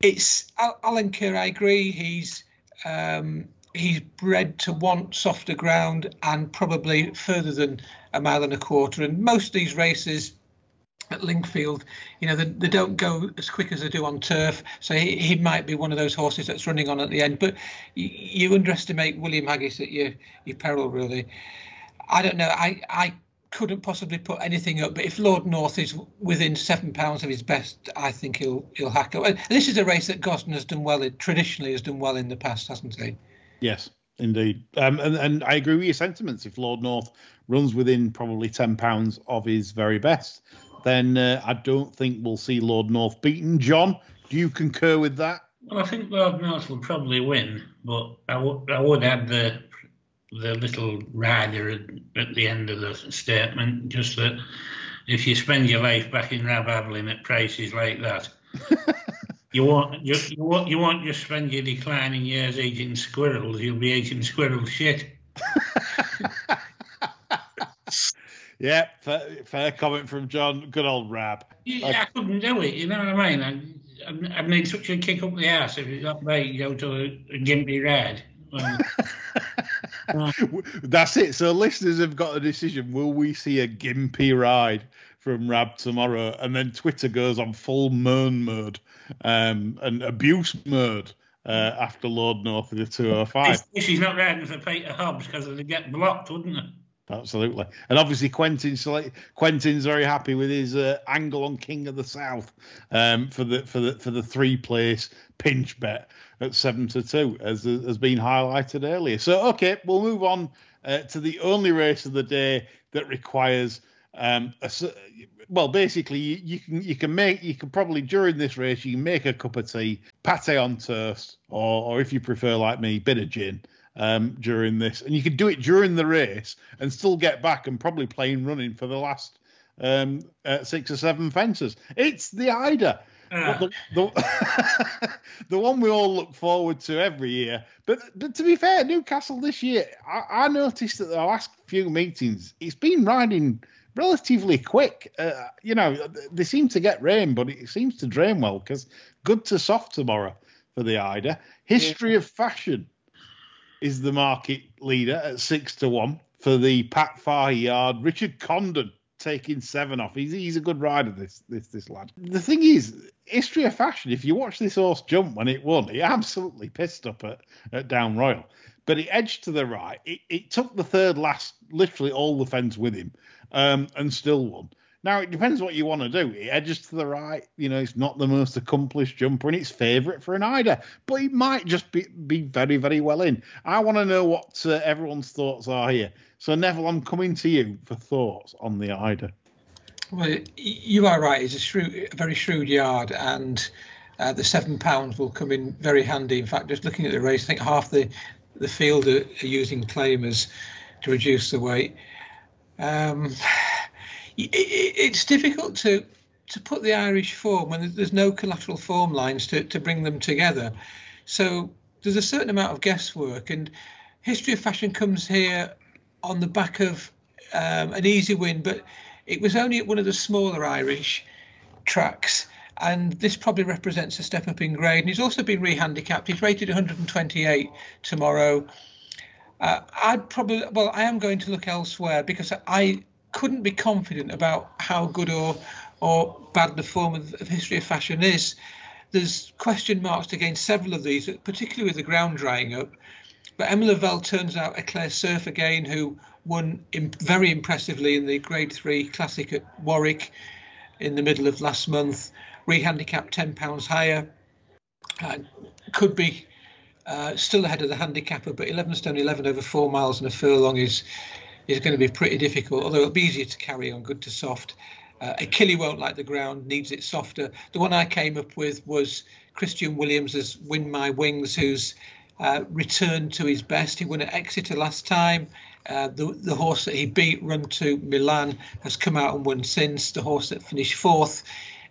Speaker 5: it's Alenquer. I agree. He's um, he's bred to want softer ground and probably further than a mile and a quarter. And most of these races at Lingfield, you know, they, they, don't go as quick as they do on turf. So he, he might be one of those horses that's running on at the end. But you, you underestimate William Haggas at your your peril, really. I don't know. I I couldn't possibly put anything up. But if Lord North is within seven pounds of his best, I think he'll he'll hack it. And this is a race that Gosden has done well. It traditionally has done well in the past, hasn't he?
Speaker 1: Yes, indeed. Um, and, and I agree with your sentiments. If Lord North runs within probably ten pounds of his very best, then uh, I don't think we'll see Lord North beaten. John, do you concur with that?
Speaker 2: Well, I think Lord North will probably win, but I, w- I would add the the little rider at, the end of the statement, just that if you spend your life back in Rab Havlin at prices like that, You won't, you, you, won't, you won't just spend your declining years eating squirrels, you'll be eating squirrel shit.
Speaker 1: yeah, fair, fair, comment from John. Good old Rab.
Speaker 2: Yeah, I, I couldn't do it, you know what I mean? I, need such a kick up the ass if it got me go to a, a gimpy ride.
Speaker 1: That's it. So listeners have got a decision. Will we see a gimpy ride from Rab tomorrow? And then Twitter goes on full moan mode um, and abuse mode uh, after Lord North of the 205.
Speaker 2: If she's not riding for Peter Hobbs because they get blocked, wouldn't it?
Speaker 1: Absolutely, and obviously Quentin's Quentin's very happy with his uh, angle on King of the South um, for the for the for the three place pinch bet at seven to two, as has been highlighted earlier. So okay, we'll move on uh, to the only race of the day that requires um, a, well, basically, you, you, can you can make you can probably during this race you can make a cup of tea, pate on toast, or or if you prefer like me, bit of gin um, during this, and you can do it during the race and still get back and probably plain running for the last um, uh, six or seven fences. It's the Eider. Uh. The, the, the, one we all look forward to every year. But, but to be fair, Newcastle this year, I, I noticed that the last few meetings, it's been riding relatively quick. Uh, you know, they seem to get rain, but it seems to drain well because good to soft tomorrow for the Eider. History yeah. of Fashion is the market leader at six to one for the Pat Fahy yard. Richard Condon taking seven off. He's he's a good rider. This this this lad. The thing is, history of fashion. If you watch this horse jump when it won, he absolutely pissed up at, at Down Royal. But it edged to the right. It, it took the third last, literally all the fence with him, um, and still won. Now it depends what you want to do. It edges to the right. You know, it's not the most accomplished jumper, and it's favourite for an Eider, but it might just be be very very well in. I want to know what uh, everyone's thoughts are here. So Neville, I'm coming to you for thoughts on the Eider.
Speaker 5: Well, you are right. It's a, shrewd, a very shrewd yard, and uh, the seven pounds will come in very handy. In fact, just looking at the race, I think half the the field are, are using claimers to reduce the weight. Um, it, it's difficult to to put the Irish form when there's no collateral form lines to, to bring them together. So there's a certain amount of guesswork, and history of fashion comes here on the back of um, an easy win, but it was only at one of the smaller Irish tracks, and this probably represents a step up in grade. And he's also been rehandicapped. He's rated 128 tomorrow. Uh, I'd probably, well, I am going to look elsewhere because I couldn't be confident about how good or or bad the form of, of history of fashion is. There's question marks against several of these, particularly with the ground drying up. But Emma Lavelle turns out a Eclair Surf again, who won very impressively in the Grade 3 Classic at Warwick in the middle of last month, rehandicapped £10 higher. Uh, could be uh, still ahead of the handicapper, but 11 stone 11 over four miles and a furlong is is going to be pretty difficult, although it'll be easier to carry on good to soft. Uh, Achille won't like the ground, needs it softer. The one I came up with was Christian Williams as Win My Wings, who's uh, returned to his best. He won at Exeter last time. Uh, the, the horse that he beat, Run to Milan, has come out and won since. The horse that finished fourth,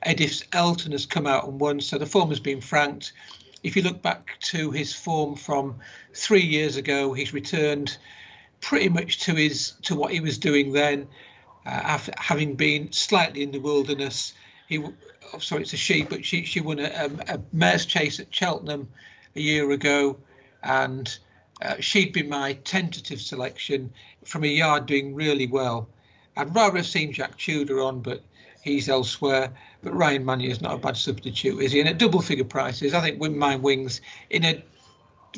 Speaker 5: Edith's Elton, has come out and won. So the form has been franked. If you look back to his form from three years ago, he's returned pretty much to his to what he was doing then, uh, after having been slightly in the wilderness. He, oh, sorry, it's a she, but she she won a, a, a mare's chase at Cheltenham a year ago, and uh, she'd be my tentative selection from a yard doing really well. I'd rather have seen Jack Tudor on, but he's elsewhere. But Ryan Mania is not a bad substitute, is he? And at double figure prices, I think Win My Wings in a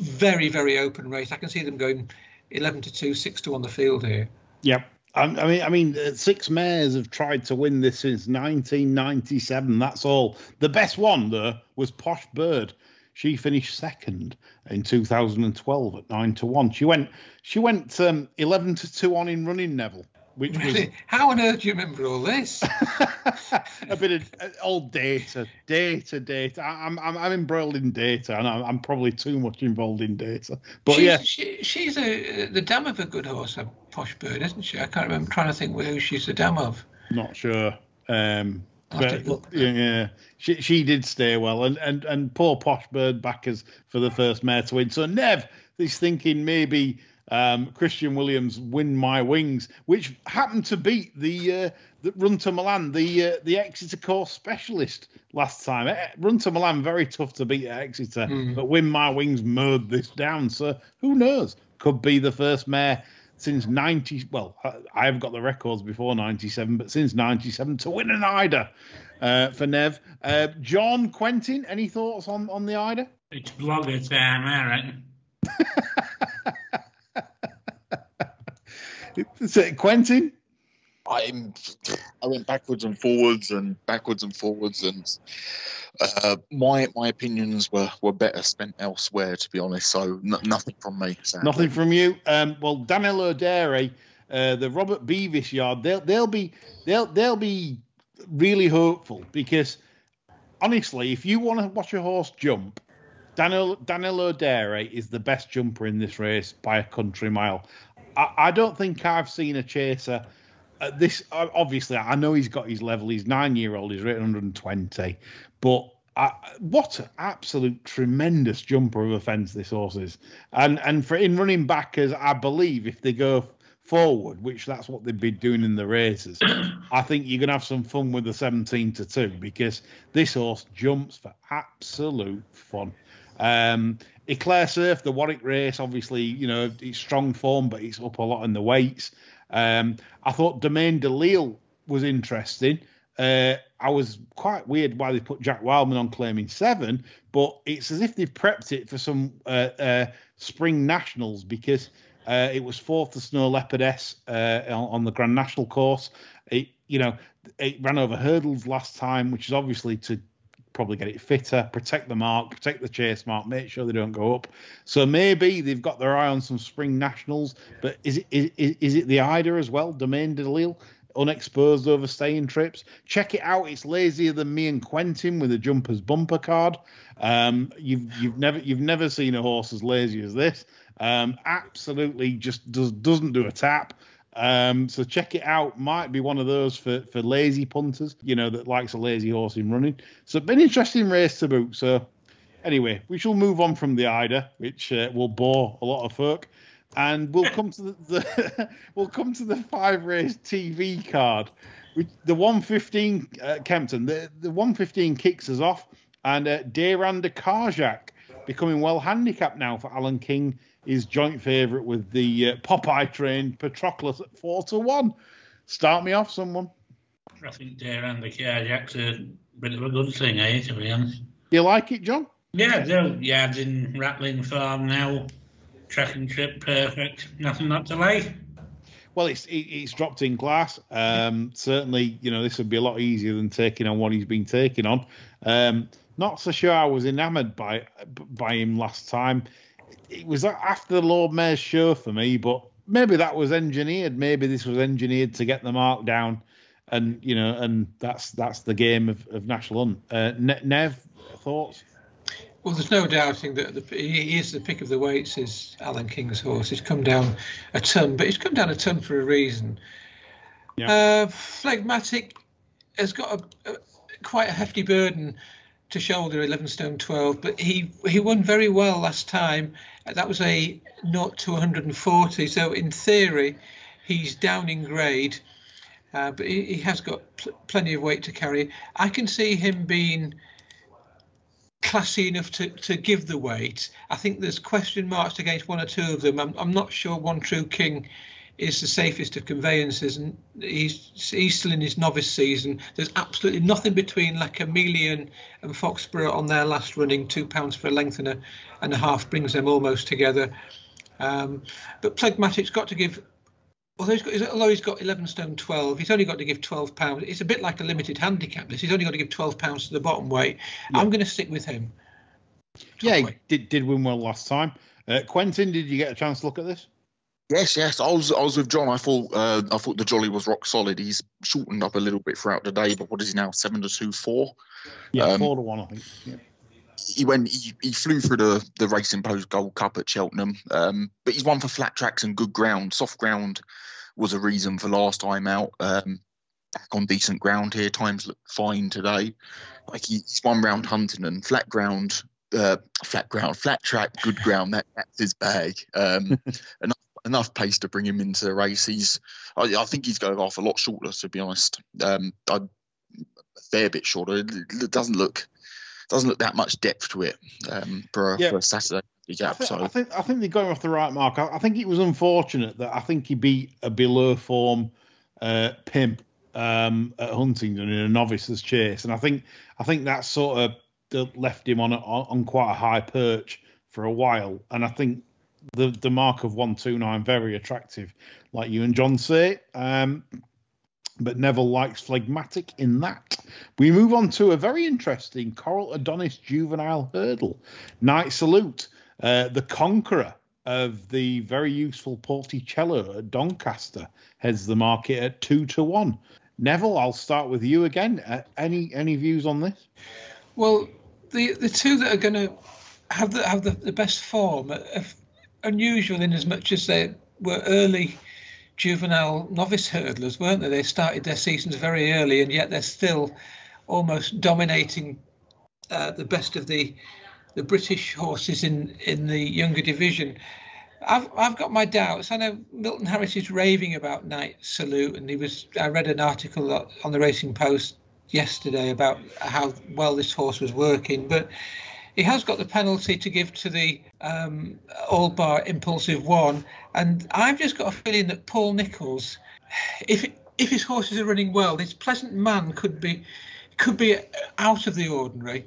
Speaker 5: very, very open race, I can see them going 11 to 2, 6 to on the field here.
Speaker 1: Yep. I mean, I mean, uh, six mares have tried to win this since 1997. That's all. The best one though was Posh Bird. She finished second in 2012 at nine to one. She went, she went um, 11 to two on in running Neville. Which
Speaker 5: really? was how on earth do you remember all this?
Speaker 1: a bit of uh, old data, data, data. I'm I'm, I'm embroiled in data, and I'm, I'm, probably too much involved in data. But
Speaker 5: she's,
Speaker 1: yeah,
Speaker 5: she, she's a the dam of a good horse, a posh bird, isn't she? I can't remember. I'm trying to think who she's the dam of.
Speaker 1: Not sure. Um, but, yeah, yeah, she she did stay well, and and and poor posh bird backers for the first mare to win. So Nev is thinking maybe um, Christian Williams win my wings, which happened to beat the uh, the Run to Milan, the uh, the Exeter course specialist last time. Eh, Run to Milan very tough to beat at Exeter, mm. but win my wings mowed this down. So who knows? Could be the first mare since 90 well i've got the records before 97 but since 97 to win an Eider uh, for nev. Uh, john quentin any thoughts on on the Eider
Speaker 2: it's blogger time i reckon.
Speaker 1: Quentin?
Speaker 3: I'm, I went backwards and forwards and backwards and forwards, and uh, my my opinions were, were better spent elsewhere, to be honest. So n- nothing from me.
Speaker 1: Sadly. Nothing from you. Um, well, Daniel O'Dare, uh, the Robert Beavis yard, they'll they'll be they'll they'll be really hopeful because honestly, if you want to watch a horse jump, Daniel Daniel O'Dare is the best jumper in this race by a country mile. I, I don't think I've seen a chaser. Uh, this obviously, I know he's got his level. He's nine year old. He's rated 120, but I, what an absolute tremendous jumper of a fence this horse is. And and for in running back, as I believe, if they go forward, which that's what they've been doing in the races, I think you're gonna have some fun with the 17 to two because this horse jumps for absolute fun. Um, Eclair Surf, the Warwick race, obviously, you know, it's strong form, but it's up a lot in the weights. Um, I thought Domaine de Lille was interesting. Uh, I was quite weird why they put Jack Wildman on claiming seven, but it's as if they've prepped it for some uh, uh, spring nationals because uh, it was fourth to Snow Leopardess uh, on, on, the Grand National course. It, you know, it ran over hurdles last time, which is obviously to probably get it fitter, protect the mark, protect the chase mark, make sure they don't go up. So maybe they've got their eye on some spring nationals, but is it is, is it the Eider as well? Domaine de Lille, unexposed over staying trips. Check it out. It's lazier than me and Quentin with a jumpers bumper card. Um, you've you've never you've never seen a horse as lazy as this. Um, absolutely just does doesn't do a tap. Um, so check it out. Might be one of those for, for lazy punters, you know, that likes a lazy horse in running. So been interesting race to boot. So anyway, we shall move on from the Eider, which uh, will bore a lot of folk, and we'll come to the, the we'll come to the five race TV card. Which, The 115 uh, Kempton, the, the 115 kicks us off, and uh, Deyrann de Carjac becoming well handicapped now for Alan King, is joint favourite with the uh, Popeye trained Patroclus at four to one. Start me off, someone.
Speaker 2: I think Deyrann de Carjac's a bit of a good thing, eh? To be honest.
Speaker 1: You like it, John?
Speaker 2: Yeah, they're yards in rattling Farm now. Track and trip perfect. Nothing not to like.
Speaker 1: Well, it's it's dropped in class. Um, certainly, you know this would be a lot easier than taking on what he's been taking on. Um, not so sure I was enamoured by by him last time. It was after the Lord Mayor's show for me, but maybe that was engineered. Maybe this was engineered to get the mark down, and you know, and that's that's the game of, of National Hunt. Uh, Nev, thoughts?
Speaker 5: Well, there's no doubting that the, he is the pick of the weights. Is Alan King's horse? He's come down a ton, but he's come down a ton for a reason. Yeah. Uh, Phlegmatic has got a, a, quite a hefty burden to shoulder, 11 stone 12, but he he won very well last time. That was a not to 140. So in theory, he's down in grade, uh, but he, he has got pl- plenty of weight to carry. I can see him being classy enough to, to give the weight. I think there's question marks against one or two of them. I'm, I'm not sure One True King is the safest of conveyances, and he's he's still in his novice season. There's absolutely nothing between like Chameleon and Foxborough on their last running. Two pounds for a length and a and a half brings them almost together. Um, but Phlegmatic's got to give although he's got, although he's got 11 stone 12, he's only got to give 12 pounds. It's a bit like a limited handicap. This he's only got to give 12 pounds to the bottom weight. Yeah. I'm going to stick with him.
Speaker 1: Yeah, he did did win well last time. Uh, Quentin, did you get a chance to look at this?
Speaker 3: Yes, yes. I was I was with John. I thought uh, I thought the Jolly was rock solid. He's shortened up a little bit throughout the day, but what is he now? Seven to two, four.
Speaker 1: Yeah, um, four to one, I think. Yeah.
Speaker 3: He went. He, he, flew through the the Racing Post Gold Cup at Cheltenham, um, but he's won for flat tracks and good ground. Soft ground was a reason for last time out. Um, back on decent ground here. Times look fine today. Like he's won round hunting and flat ground, uh, flat ground, flat track, good ground. That, that's his bag. Um, enough pace to bring him into the race. He's, I, I think he's going off a lot shorter, to be honest. Um, I, a fair bit shorter. It, doesn't look doesn't look that much depth to it um, for, yeah. for a Saturday gap.
Speaker 1: I think,
Speaker 3: so
Speaker 1: I think I think they're going off the right mark. I, I, think it was unfortunate that I think he beat a below form uh, pimp um, at Huntingdon in a novice's chase, and I think I think that sort of left him on a, on quite a high perch for a while. And I think the the mark of one two nine very attractive, like you and John say. Um, but Neville likes phlegmatic in that. We move on to a very interesting Coral Adonis juvenile hurdle. Night Salute. Uh, the conqueror of the very useful Porticello at Doncaster heads the market at two to one. Neville, I'll start with you again. Uh, any any views on this?
Speaker 5: Well, the the two that are going to have the have the, the best form are unusual in as much as they were early juvenile novice hurdlers, weren't they? They started their seasons very early, and yet they're still almost dominating uh, the best of the the British horses in in the younger division. I've I've got my doubts. I know Milton Harris is raving about Night Salute, and he was. I read an article on the Racing Post yesterday about how well this horse was working, but he has got the penalty to give to the um, All Bar Impulsive One, and I've just got a feeling that Paul Nicholls, if if his horses are running well, this pleasant man could be could be out of the ordinary.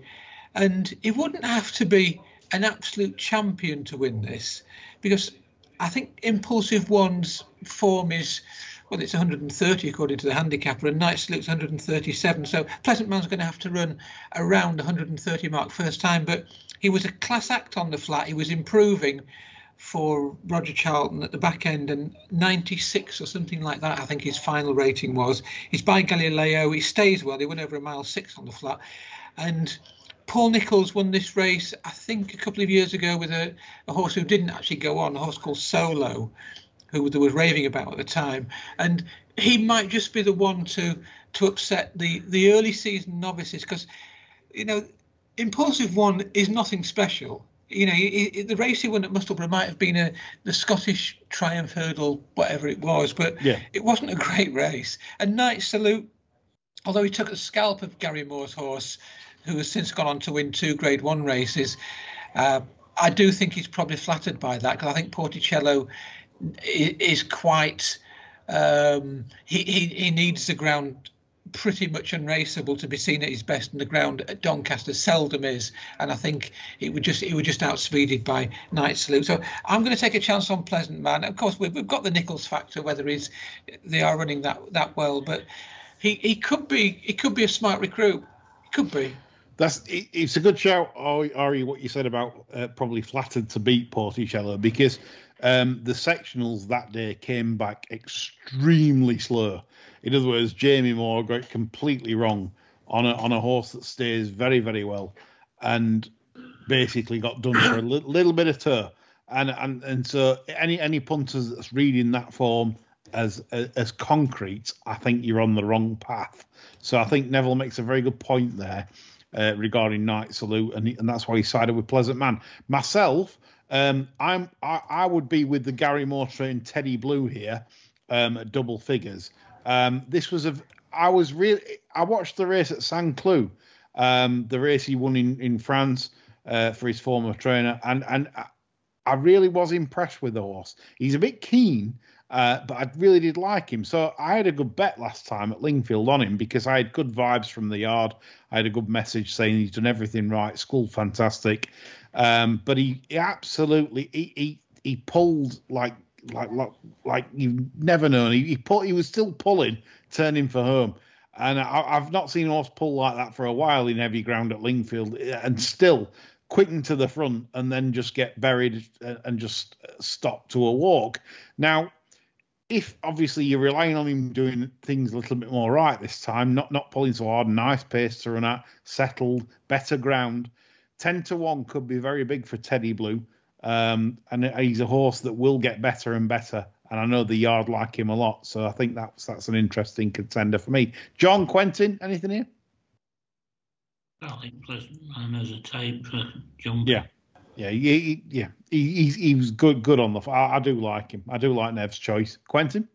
Speaker 5: And it wouldn't have to be an absolute champion to win this because I think Impulsive One's form is, well, it's 130 according to the handicapper, and Night Salute's 137. So Pleasant Man's going to have to run around 130 mark first time. But he was a class act on the flat. He was improving for Roger Charlton at the back end and 96 or something like that. I think his final rating was. He's by Galileo. He stays well. He went over a mile six on the flat. And Paul Nicholls won this race, I think, a couple of years ago with a, a horse who didn't actually go on, a horse called Solo, who there was raving about at the time. And he might just be the one to to upset the the early season novices because, you know, Impulsive One is nothing special. You know, he, he, the race he won at Musselburgh might have been a the Scottish Triumph Hurdle, whatever it was, but
Speaker 1: yeah.
Speaker 5: it wasn't a great race. And Night Salute although he took a scalp of Gary Moore's horse, who has since gone on to win two Grade One races. Uh, I do think he's probably flattered by that because I think Porticello is quite. Um, he, he he needs the ground pretty much unraceable to be seen at his best in the ground at Doncaster seldom is and I think it would just it would just outspeeded by Night Salute so I'm going to take a chance on Pleasant Man of course we've, we've got the Nicholls factor whether he's they are running that that well but he he could be he could be a smart recruit he could be
Speaker 1: that's it's a good shout, Ari. What you said about uh, probably flattered to beat Porticello because um, the sectionals that day came back extremely slow. In other words, Jamie Moore got completely wrong on a on a horse that stays very very well, and basically got done for a li- little bit of tour. And and and so any any punters that's reading that form as as concrete, I think you're on the wrong path. So I think Neville makes a very good point there uh, regarding Night Salute, and, and that's why he sided with Pleasant Man. Myself, um, I'm I, I, would be with the Gary Moore train Teddy Blue here um, at double figures. Um, this was a I was really I watched the race at Saint Cloud, um, the race he won in in France uh, for his former trainer, and and I really was impressed with the horse. He's a bit keen, uh, but I really did like him. So I had a good bet last time at Lingfield on him because I had good vibes from the yard. I had a good message saying he's done everything right, school fantastic. Um, but he, he absolutely he, he, he pulled like like like like you've never known. He he, pull, he was still pulling, turning for home. And I, have not seen horse pull like that for a while in heavy ground at Lingfield, and still quicken to the front and then just get buried and just stop to a walk. Now, if obviously you're relying on him doing things a little bit more right this time, not not pulling so hard, nice pace to run at, settled, better ground, ten to one could be very big for Teddy Blue. Um, and he's a horse that will get better and better. And I know the yard like him a lot, so I think that's that's an interesting contender for me. John Quentin, anything here?
Speaker 2: I think Pleasant Man as a type for jump.
Speaker 1: Yeah, yeah, he, he yeah, he, he, was good good on the. I, I do like him. I do like Nev's choice. Quentin.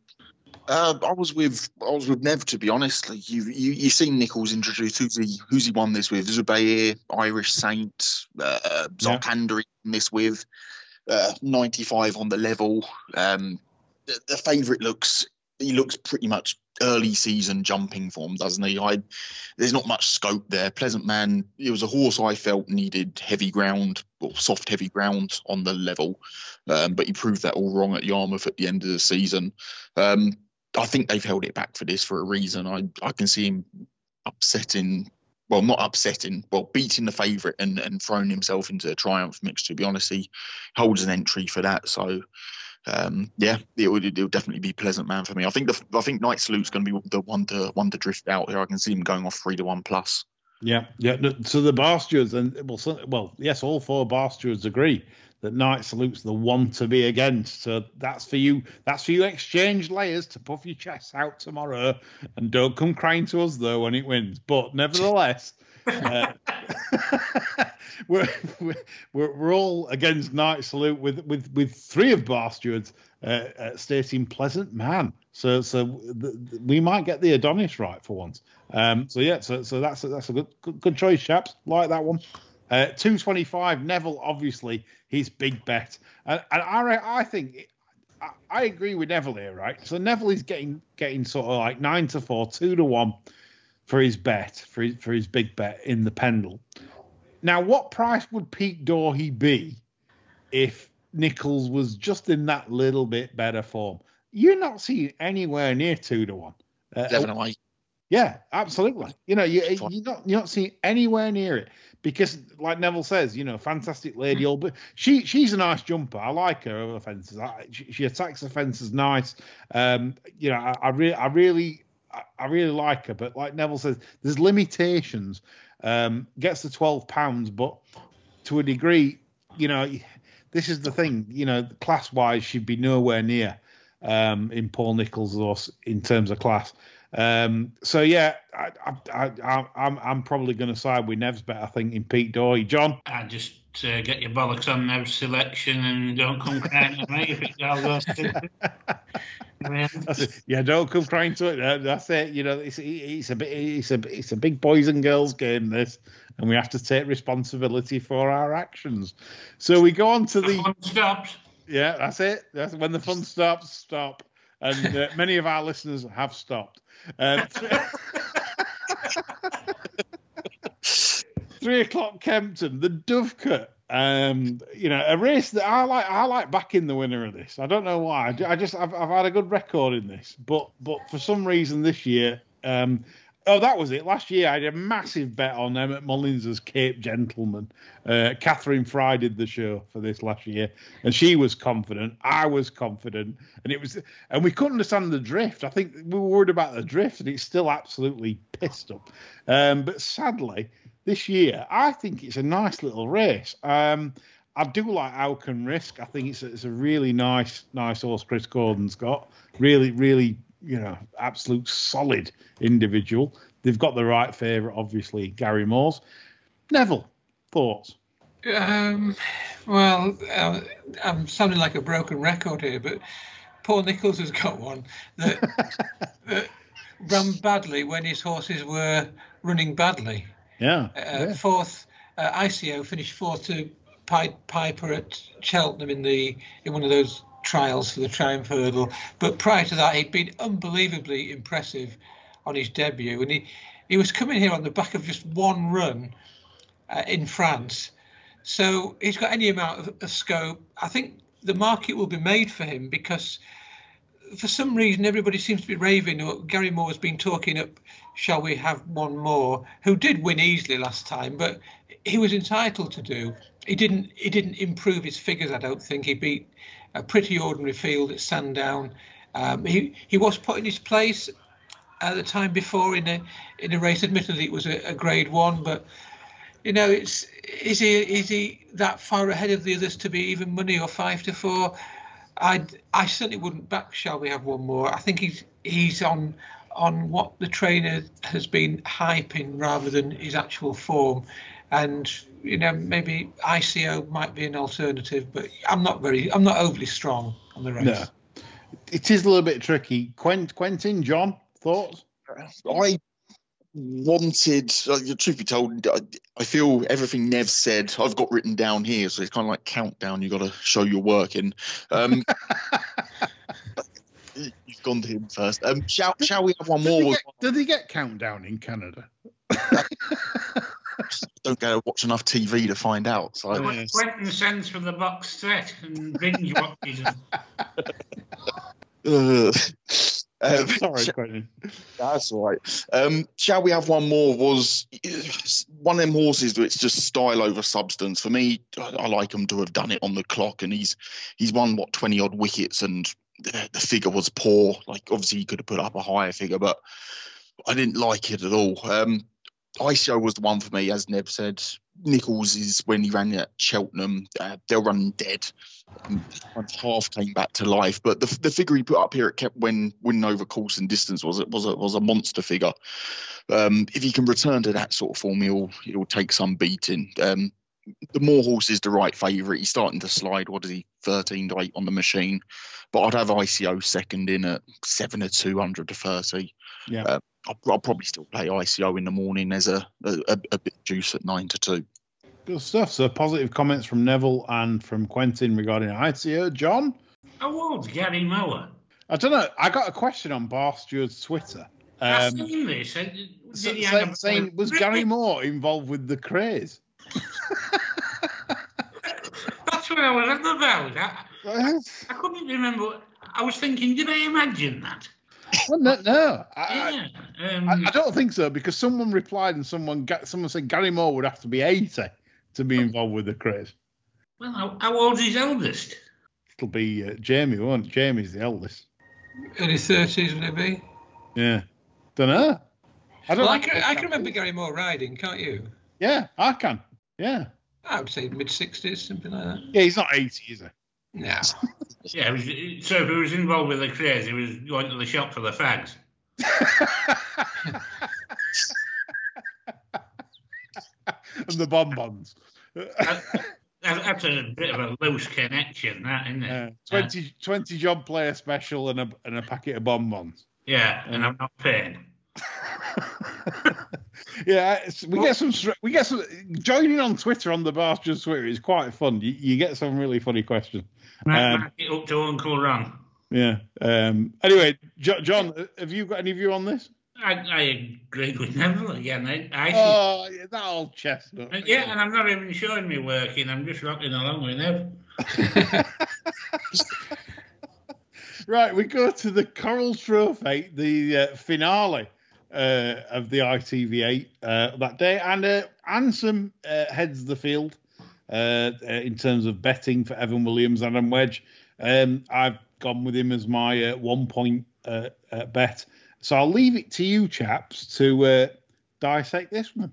Speaker 3: Uh, I was with I was with Nev to be honest. Like you you you've seen Nicholls introduced. Who's he who's he won this with? Zubair, Irish Saint, uh, Zarkandar yeah. this with. Uh, 95 on the level. Um, the, the favourite looks he looks pretty much early season jumping form, doesn't he? I there's not much scope there. Pleasant Man, it was a horse I felt needed heavy ground or soft heavy ground on the level, um, but he proved that all wrong at Yarmouth at the end of the season. Um, I think they've held it back for this for a reason. I I can see him upsetting. Well, not upsetting, well, beating the favourite and, and throwing himself into a triumph mix. To be honest, he holds an entry for that. So, um, yeah, it would, it would definitely be Pleasant Man for me. I think the I think Night Salute's going to be the one to one to drift out here. I can see him going off three to one plus.
Speaker 1: Yeah, yeah. So the bar stewards and well, so, well, yes, all four bar stewards agree that Night Salute's the one to be against. So that's for you. That's for you. Exchange layers to puff your chest out tomorrow, and don't come crying to us though when it wins. But nevertheless. uh, we're, we're, we're all against Night Salute with with with three of Bar Stewards uh, stating pleasant man. So so the, the, we might get the Adonis right for once. Um, so yeah, so so that's a, that's a good, good, good choice, chaps. Like that one. Uh, 225 Neville, obviously his big bet, and, and I I think I, I agree with Neville here, right? So Neville is getting getting sort of like nine to four, two to one for his bet, for his, for his big bet in the Pendil. Now, what price would Pic D'Orhy be if Nicholls was just in that little bit better form? You're not seeing anywhere near two to one.
Speaker 3: Uh, Definitely.
Speaker 1: Yeah, absolutely. You know, you, you're not you're not seeing anywhere near it because, like Neville says, you know, fantastic lady. All but she she's a nice jumper. I like her over fences. I, she, she, attacks the fences nice. Um, you know, I, I really I really I, really like her, but like Neville says, there's limitations. Um, gets the twelve pounds, but to a degree, you know, this is the thing. You know, class wise, she'd be nowhere near um, in Paul Nicholls' or in terms of class. Um, so yeah, I, I, I, I'm I'm probably going to side with Nev's bet. I think in Pic D'Orhy. John,
Speaker 2: I just uh, get your bollocks on Nev's selection and don't come crying at me if it all goes.
Speaker 1: Yeah, don't come crying to it. That's it. You know, it's it's a bit it's a it's a big boys and girls game this, and we have to take responsibility for our actions. So we go on to the
Speaker 2: Fun stops.
Speaker 1: yeah, that's it. That's when the fun stops. Stop, and uh, many of our listeners have stopped. Um, three o'clock Kempton, the Dovecote. Um, you know, a race that I like. I like backing the winner of this. I don't know why. I just I've, I've had a good record in this, but but for some reason this year, um, oh that was it. Last year I had a massive bet on Emmett Mullins as Cape Gentleman. Uh, Catherine Fry did the show for this last year, and she was confident. I was confident, and it was, and we couldn't understand the drift. I think we were worried about the drift, and it's still absolutely pissed up. Um, but sadly, this year I think it's a nice little race. Um, I do like Aucunrisque. I think it's a, it's a really nice, nice horse Chris Gordon's got. Really, really, you know, absolute solid individual. They've got the right favourite, obviously, Gary Moore's. Neville, thoughts?
Speaker 5: Um, well, uh, I'm sounding like a broken record here, but Paul Nicholls has got one that, that ran badly when his horses were running badly.
Speaker 1: Yeah.
Speaker 5: Uh, Fourth, uh, ICO finished fourth to Pi- Piper at Cheltenham in the in one of those trials for the Triumph Hurdle. But prior to that, he'd been unbelievably impressive on his debut, and he he was coming here on the back of just one run uh, in France. So he's got any amount of, of scope. I think the market will be made for him because for some reason everybody seems to be raving. Gary Moore has been talking up. Shall we have one more? Who did win easily last time, but he was entitled to do. He didn't. He didn't improve his figures. I don't think he beat a pretty ordinary field at Sandown. Um, he he was put in his place at the time before in a in a race. Admittedly, it was a, a Grade One, but you know, it's is he is he that far ahead of the others to be even money or five to four? I I certainly wouldn't back. Shall we have one more? I think he's he's on on what the trainer has been hyping rather than his actual form, and you know maybe ICO might be an alternative, but I'm not very I'm not overly strong on the race.
Speaker 1: No. It is a little bit tricky. Quentin, John, thoughts?
Speaker 3: I wanted, uh, the truth be told, I, I feel everything Nev said I've got written down here, so it's kind of like countdown. You've got to show your work in. Um, you've gone to him first. Um, shall Shall we have one more?
Speaker 1: they,
Speaker 3: Was-
Speaker 1: get, did they get countdown in Canada?
Speaker 3: don't go to watch enough TV to find out. So
Speaker 1: Yes.
Speaker 2: Quentin sends from the box set and binge watches. them.
Speaker 3: Um,
Speaker 1: Sorry, Quentin.
Speaker 3: That's all right. Um, shall we have one more? Was one of them horses that's just style over substance. For me, I, I like him to have done it on the clock, and he's he's won what twenty odd wickets, and the, the figure was poor. Like obviously he could have put up a higher figure, but I didn't like it at all. Um, ICO was the one for me, as Neb said. Nicholls is when he ran at Cheltenham. Uh, they're running dead. Um, half came back to life, but the, the figure he put up here at kept when winning over course and distance was it was a was a monster figure. Um, if he can return to that sort of form, he'll he'll take some beating. Um, the Moore horse is the right favourite. He's starting to slide. What is he? Thirteen to eight on the machine, but I'd have ICO second in at seven to two hundred to thirty.
Speaker 1: Yeah.
Speaker 3: Uh, I'll, I'll probably still play ICO in the morning as a a, a, a bit juice at nine to two.
Speaker 1: Good stuff. So positive comments from Neville and from Quentin regarding ICO. John?
Speaker 2: Awards, Gary Mower.
Speaker 1: I don't know. I got a question on Bar Steward's Twitter.
Speaker 2: I've
Speaker 1: Um,
Speaker 2: seen this. Did
Speaker 1: sa-
Speaker 2: he
Speaker 1: sa-
Speaker 2: hang about
Speaker 1: saying, was Gary Moore involved with the Krays?
Speaker 2: That's what I was on about. I, I couldn't remember. I was thinking, did I imagine that?
Speaker 1: Well, no, no. I, I-
Speaker 2: Yeah. Um,
Speaker 1: I, I don't think so because someone replied and someone ga- someone said Gary Moore would have to be 80 to be involved with the Krays.
Speaker 2: well, how, how is his eldest?
Speaker 1: It'll be uh, Jamie, won't it? Jamie's the eldest.
Speaker 5: Early thirties, would it be?
Speaker 1: Yeah. Don't know. I don't
Speaker 5: Well, I
Speaker 1: know.
Speaker 5: can, I can remember Gary Moore riding, can't you?
Speaker 1: Yeah, I can. Yeah.
Speaker 5: I would say mid sixties, something like that.
Speaker 1: Yeah, he's not 80, is he?
Speaker 5: No.
Speaker 2: Yeah, was, so if he was involved with the Krays, he was going to the shop for the fags.
Speaker 1: and the bonbons.
Speaker 2: That- That's a bit of a loose connection, that, isn't it?
Speaker 1: Uh, 20, 20 John Player special and a and a packet of bonbons.
Speaker 2: Yeah, and I'm not paying.
Speaker 1: yeah, we get some. We get some. Joining on Twitter on the Bastards Twitter is quite fun. You, you get some really funny questions. Um,
Speaker 2: up to Uncle Ron.
Speaker 1: Yeah. Um, anyway, jo- John, have you got any view on this?
Speaker 2: I, I agreed with Neville again. I, I
Speaker 1: Oh, yeah, that old chestnut.
Speaker 2: Uh, yeah, and I'm not even showing me working. I'm just rocking along with him.
Speaker 1: Right, we go to the Coral Trophy, the uh, finale uh, of the ITV8 uh, that day, and uh, Annsam uh, heads the field uh, uh, in terms of betting for Evan Williams, and Adam Wedge. Um, I've gone with him as my uh, one point uh, uh, bet, so I'll leave it to you, chaps, to uh, dissect this one.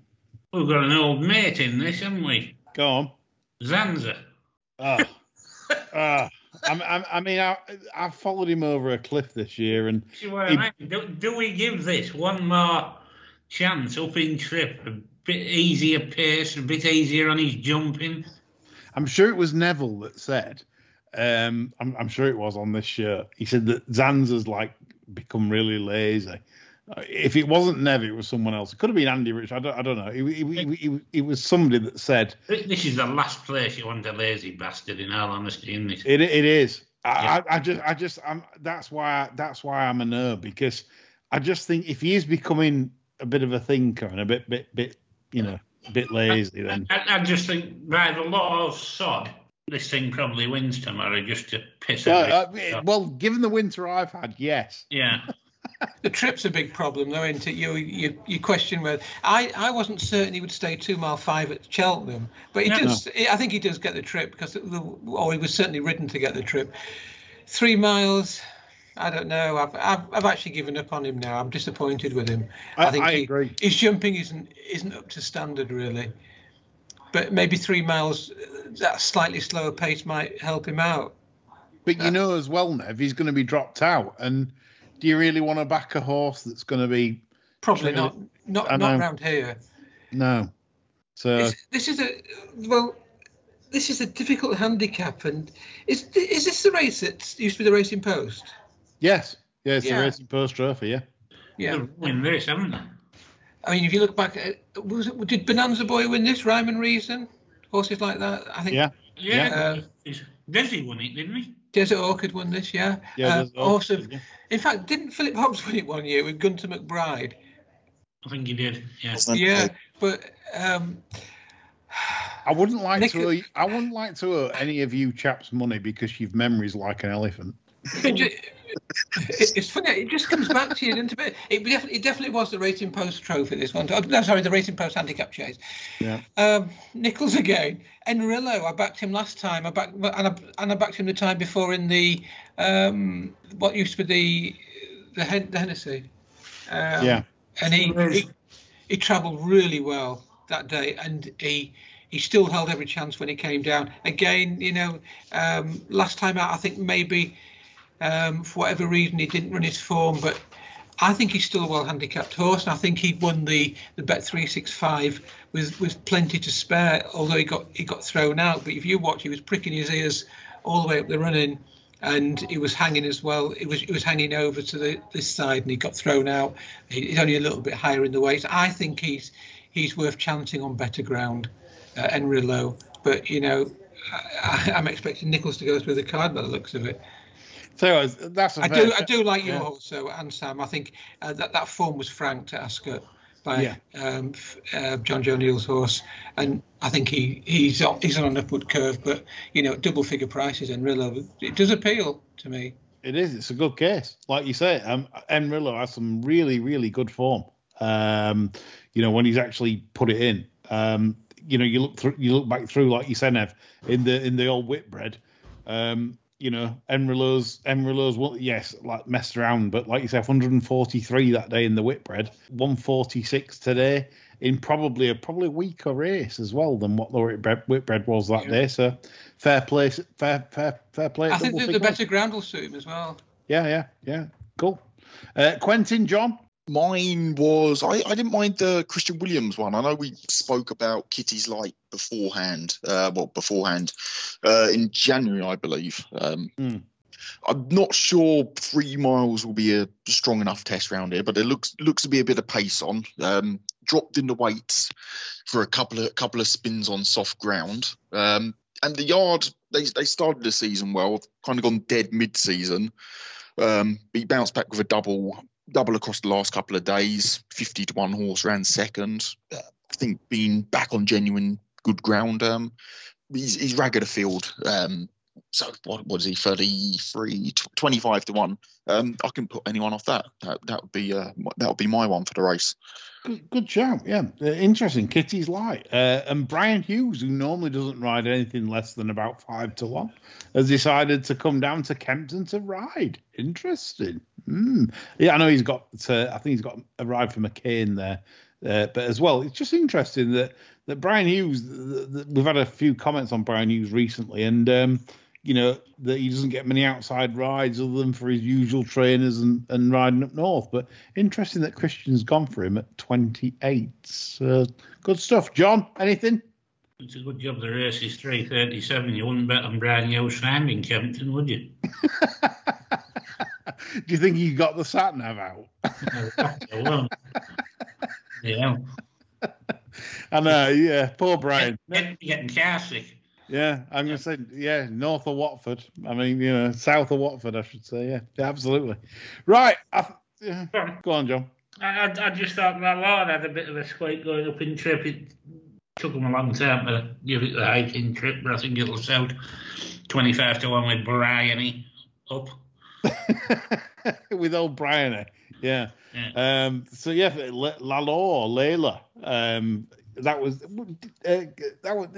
Speaker 2: We've got an old mate in this, haven't we?
Speaker 1: Go on.
Speaker 2: Zanza.
Speaker 1: Oh, oh. I'm, I'm, I mean, I, I've followed him over a cliff this year, and He-
Speaker 2: I? Do, do we give this one more chance up in trip? A bit easier pace, a bit easier on his jumping.
Speaker 1: I'm sure it was Neville that said, um, I'm, I'm sure it was on this shirt. He said that Zanza's like become really lazy. If it wasn't Neville, it was someone else. It could have been Andy Rich. I don't, I don't know. It, it, it, it, was somebody that said
Speaker 2: This this is the last place you want a lazy bastard, in all honesty, isn't it?
Speaker 1: it. It is. I,
Speaker 2: Yeah.
Speaker 1: I, I just, I just, I'm. That's why. That's why I'm a nerd because I just think if he is becoming a bit of a thinker and a bit, bit, bit, you know, a bit lazy, then
Speaker 2: I, I just think by the law of sod, this thing probably wins tomorrow just to piss
Speaker 1: well, uh,
Speaker 2: off.
Speaker 1: well, given the winter I've had, yes.
Speaker 2: Yeah.
Speaker 5: The trip's a big problem, though, isn't it? You you, you question whether I, I wasn't certain he would stay two mile five at Cheltenham, but he
Speaker 2: No.
Speaker 5: does. I think he does get the trip because, the, or he was certainly ridden to get the trip. Three miles, I don't know. I've, I've I've actually given up on him now. I'm disappointed with him.
Speaker 1: I-
Speaker 5: think
Speaker 1: I
Speaker 5: he,
Speaker 1: agree.
Speaker 5: his jumping isn't isn't up to standard really. But maybe three miles, that slightly slower pace might help him out.
Speaker 1: But you uh, know as well, Nev, he's going to be dropped out. And do you really want to back a horse that's going to be
Speaker 5: Probably not not not around here.
Speaker 1: no? So
Speaker 5: This, this is a well. This is a difficult handicap, and is is this the race that used to be the Racing Post?
Speaker 1: Yes, yeah, it's
Speaker 5: Yeah.
Speaker 1: the Racing Post Trophy. Yeah,
Speaker 5: Yeah,
Speaker 2: win this, haven't they?
Speaker 5: I mean, if you look back, at, was it did Bonanza Boy win this? Ryman Reason, horses like that. I think
Speaker 1: yeah,
Speaker 2: Yeah.
Speaker 5: Yeah.
Speaker 2: Desi won it, didn't he?
Speaker 5: Desert Orchid won this. Yeah,
Speaker 1: yeah.
Speaker 5: Uh,
Speaker 1: there's
Speaker 5: horse
Speaker 1: also-
Speaker 5: of,
Speaker 1: yeah.
Speaker 5: in fact, didn't Philip Hobbs win it one year with Gunther McBride?
Speaker 2: I think he did. Yeah.
Speaker 5: Yeah, but um,
Speaker 1: I wouldn't like
Speaker 5: Nick-
Speaker 1: to. Owe, I wouldn't like to owe any of you chaps money because you've memories like an elephant.
Speaker 5: It ju- it- it's funny. It just comes back to you. Doesn't it? It definitely, it definitely was the Racing Post Trophy. This one. Oh, no, sorry, the Racing Post Handicap Chase.
Speaker 1: Yeah.
Speaker 5: Um, Nicholls again. Enrillo, I backed him last time. I backed and I, and I backed him the time before in the um, what used to be the the, Hen- the Hennessy. Um,
Speaker 1: Yeah.
Speaker 5: And he he, he travelled really well that day, and he he still held every chance when he came down. Again, you know, um, last time out, I think maybe um, for whatever reason he didn't run his form, but I think he's still a well handicapped horse, and I think he won the the bet three six five with with plenty to spare. Although he got he got thrown out, but if you watch, he was pricking his ears all the way up the running, and he was hanging as well. It was he was hanging over to the this side, and he got thrown out. He- He's only a little bit higher in the weight. I think he's he's worth chanting on better ground, uh, Enrillo. But you know, I, I'm expecting Nicholls to go through the card by the looks of it.
Speaker 1: So that's a
Speaker 5: I do, I do like you
Speaker 1: yeah.
Speaker 5: also, Annsam. I think uh, that that form was franked at Ascot by
Speaker 1: Yeah.
Speaker 5: um, uh, Jonjo O'Neill's horse, and I think he he's on, he's on an upward curve. But you know, double figure prices Enrillo, it does appeal to me.
Speaker 1: It is. It's a good case, like you say. Um, Enrillo has some really, really good form. Um, you know, when he's actually put it in. Um, you know, you look through, you look back through, like you said, Nev, in the in the old Whitbread. Um, you know, Enrillo's Enrillo's well, yes, like messed around, but like you said, 143 that day in the Whitbread, 146 today in probably a probably weaker race as well than what the Whitbread, Whitbread was that
Speaker 5: Yeah.
Speaker 1: day. So fair play, fair fair fair play.
Speaker 5: I think the, the better ground will suit him as well.
Speaker 1: Yeah, yeah, yeah. Cool. Uh, Quentin, John.
Speaker 3: Mine was I, I didn't mind the Christian Williams one. I know we spoke about Kitty's Light beforehand. Uh, well, beforehand uh, in January, I believe. Um,
Speaker 1: Mm.
Speaker 3: I'm not sure three miles will be a strong enough test round here, but it looks looks to be a bit of pace on. Um, dropped in the weights for a couple of couple of spins on soft ground. Um, and the yard they they started the season well, kind of gone dead mid season. Um, he bounced back with a double double across the last couple of days. Fifty to one horse ran second. I think being back on genuine good ground. Um, he's he's ragged a field. Um, so what was he 33 25 to 1 um i can put anyone off that that, that would be uh that would be my one for the race
Speaker 1: Good, good shout. Yeah, Uh, interesting. Kitty's light. Uh, and Brian Hughes, who normally doesn't ride anything less than about five to one, has decided to come down to Kempton to ride. Interesting. Mm. Yeah, I know he's got. Uh, I think he's got a ride for McCain there. Uh, but as well, it's just interesting that that Brian Hughes. th- th- we've had a few comments on Brian Hughes recently, and um, you know that he doesn't get many outside rides other than for his usual trainers and, and riding up north. But interesting that Christian's gone for him at 28. So good stuff, John. Anything?
Speaker 2: It's a good job the race is 337. You wouldn't bet on Brian Hughes in Kempton, would you?
Speaker 1: Do you think he got the sat nav out?
Speaker 2: Yeah.
Speaker 1: I know, yeah. Poor Brian.
Speaker 2: Getting, getting car sick.
Speaker 1: Yeah, I'm gonna say yeah, north of Watford. I mean, you know, south of Watford, I should say. Yeah, yeah absolutely. Right. I, yeah. Go on, John.
Speaker 2: I, I, I just thought that Lord had a bit of a squeak going up in trip. It took him a long time to give it the hiking trip, but I think it'll sell 25 to 1 with Bryony up.
Speaker 1: With old Brian, yeah.
Speaker 2: Yeah.
Speaker 1: Um. So yeah, L- Lalor or Layla. Um. That was uh, that was.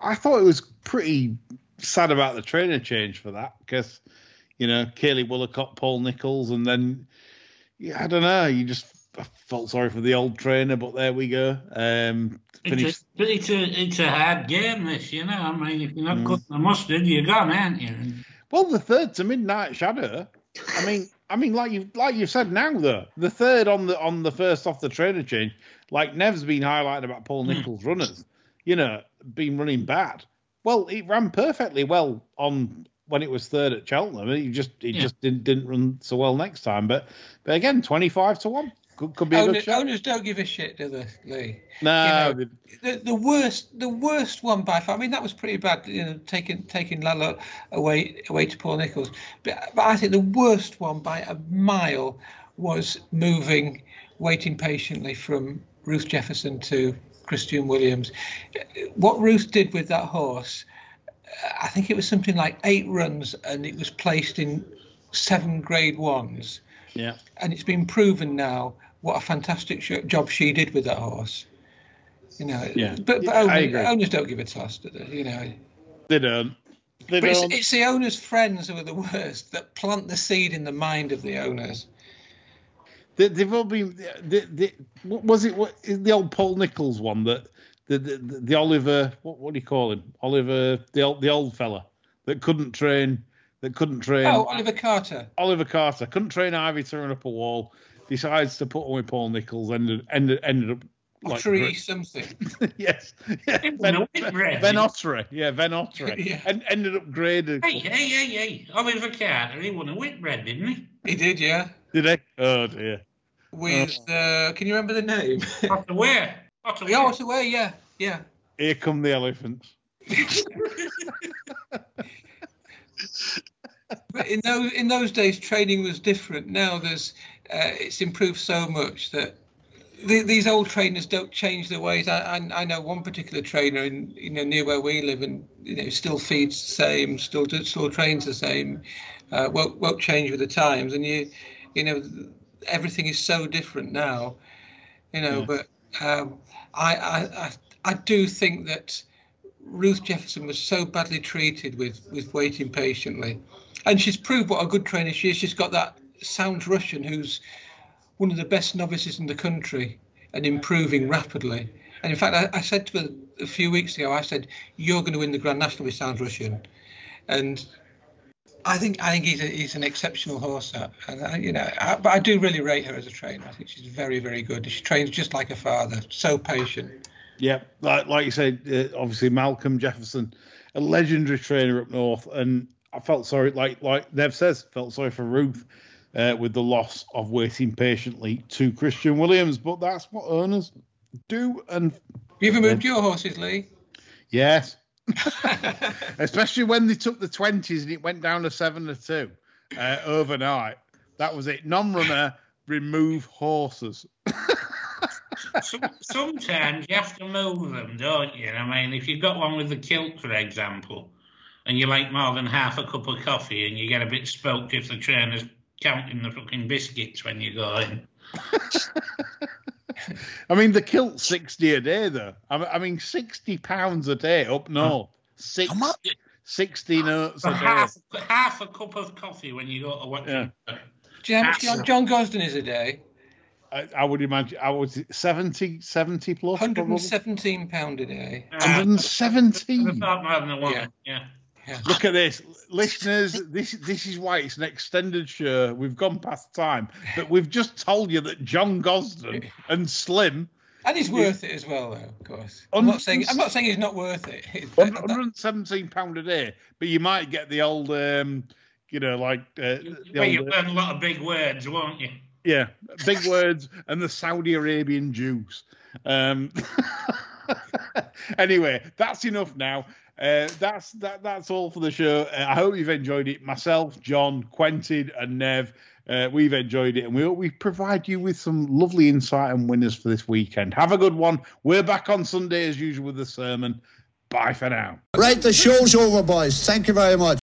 Speaker 1: I thought it was pretty sad about the trainer change for that because you know Kayley Woollacott, Paul Nicholls, and then yeah, I don't know. You just I felt sorry for the old trainer, but there we go. Um.
Speaker 2: It's a, it's, a, it's a hard game, this, you know. I mean, if you're not
Speaker 1: Mm.
Speaker 2: cutting the mustard, you're gone, aren't you?
Speaker 1: Well, the third to Midnight Shadow. I mean, I mean, like you like you said now though, the third on the on the first off the trainer change, like Nev's been highlighting about Paul hmm. Nicholls runners, you know, been running bad. Well, it ran perfectly well on when it was third at Cheltenham. It just it
Speaker 2: Yeah.
Speaker 1: just didn't didn't run so well next time. But but again, twenty five to one could, could be
Speaker 5: Owners, owners don't give a shit, do they, Lee?
Speaker 1: No,
Speaker 5: you know, the, the worst the worst one by far. I mean, that was pretty bad. You know, taking taking Lalor away away to Paul Nicholls. But, but I think the worst one by a mile was moving, waiting patiently from Ruth Jefferson to Christian Williams. What Ruth did with that horse, I think it was something like eight runs, and it was placed in seven Grade Ones
Speaker 1: yeah.
Speaker 5: and it's been proven now what a fantastic sh- job she did with that horse. You know,
Speaker 1: Yeah.
Speaker 5: but, but owners, owners don't give a toss, do they? You know,
Speaker 1: They don't. They
Speaker 5: but it's,
Speaker 1: don't.
Speaker 5: it's the owners' friends who are the worst that plant the seed in the mind of the owners.
Speaker 1: They, they've all been. They, they, what was it? What is the old Paul Nicholls one that the the, the, the Oliver? What, what do you call him? Oliver, the old the old fella that couldn't train. That couldn't train.
Speaker 5: Oh, Oliver Carter.
Speaker 1: Oliver Carter couldn't train Ivy to run up a wall. Decides to put on with Paul Nicholls. Ended ended ended up like
Speaker 5: Ottery something.
Speaker 1: yes, yeah,
Speaker 2: It
Speaker 1: Ben,
Speaker 2: a Whitbread.
Speaker 1: ben Ottery, yeah, Ben Ottery,
Speaker 5: Yeah.
Speaker 1: and ended up graded.
Speaker 2: Hey, hey, hey, hey. Oliver Carter, he won a Whitbread, didn't he?
Speaker 5: He did, yeah.
Speaker 1: Did he? Oh dear.
Speaker 5: With uh, can you remember the name?
Speaker 2: Otter where? Otter
Speaker 5: yeah,
Speaker 2: where?
Speaker 5: it's away. Yeah, yeah.
Speaker 1: Here come the elephants.
Speaker 5: But in those in those days, training was different. Now there's uh, it's improved so much that the, these old trainers don't change their ways. I, I I know one particular trainer in you know near where we live, and you know still feeds the same, still still trains the same, uh, won't won't change with the times. And you you know everything is so different now, you know.
Speaker 1: Yeah.
Speaker 5: But um, I, I I I do think that Ruth Jefferson was so badly treated with with waiting patiently, and she's proved what a good trainer she is. She's got that sounds Russian who's one of the best novices in the country and improving rapidly. And in fact, I, I said to her a few weeks ago, I said, "You're going to win the Grand National with Sounds Russian," and I think I think he's a, he's an exceptional horse, uh, and uh, you know, I, but I do really rate her as a trainer. I think she's very very good. She trains just like a father, so patient.
Speaker 1: Yeah, like like you said, uh, obviously Malcolm Jefferson, a legendary trainer up north, and I felt sorry, like like Nev says, felt sorry for Ruth uh, with the loss of waiting patiently to Christian Williams, but that's what owners do. And
Speaker 5: you've moved your horses, Lee?
Speaker 1: Yes, especially when they took the twenties and it went down to seven to two uh, overnight. That was it. Non-runner, remove horses.
Speaker 2: Sometimes you have to move them, don't you? I mean, if you've got one with the kilt, for example, and you like more than half a cup of coffee, and you get a bit spooked if the trainer's counting the fucking biscuits when you go in.
Speaker 1: I mean, the kilt sixty a day, though. I mean, sixty pounds a day up north. Six, sixty notes a day.
Speaker 2: Half, half a cup of coffee when you go to watch.
Speaker 5: Yeah. Do you know how much John, John Gosden is a day?
Speaker 1: I, I, would imagine I was 70, 70 plus.
Speaker 5: 117 pound a day.
Speaker 1: 117.
Speaker 2: Yeah. yeah.
Speaker 1: Yeah. Look at this, listeners. This this is why it's an extended show. We've gone past time, but we've just told you that John Gosden and Slim.
Speaker 5: And he's worth it as well, though. Of course. I'm not saying I'm not saying he's not worth it.
Speaker 1: 117 pound a day, but you might get the old, um, you know, like. Uh,
Speaker 2: well, you learn a lot of big words, won't you?
Speaker 1: Yeah, big words and the Saudi Arabian juice. Um, anyway, that's enough now. Uh, that's that. That's all for the show. Uh, I hope you've enjoyed it. Myself, John, Quentin, and Nev. Uh, we've enjoyed it, and we we provide you with some lovely insight and winners for this weekend. Have a good one. We're back on Sunday as usual with the sermon. Bye for now.
Speaker 6: Right, the show's over, boys. Thank you very much.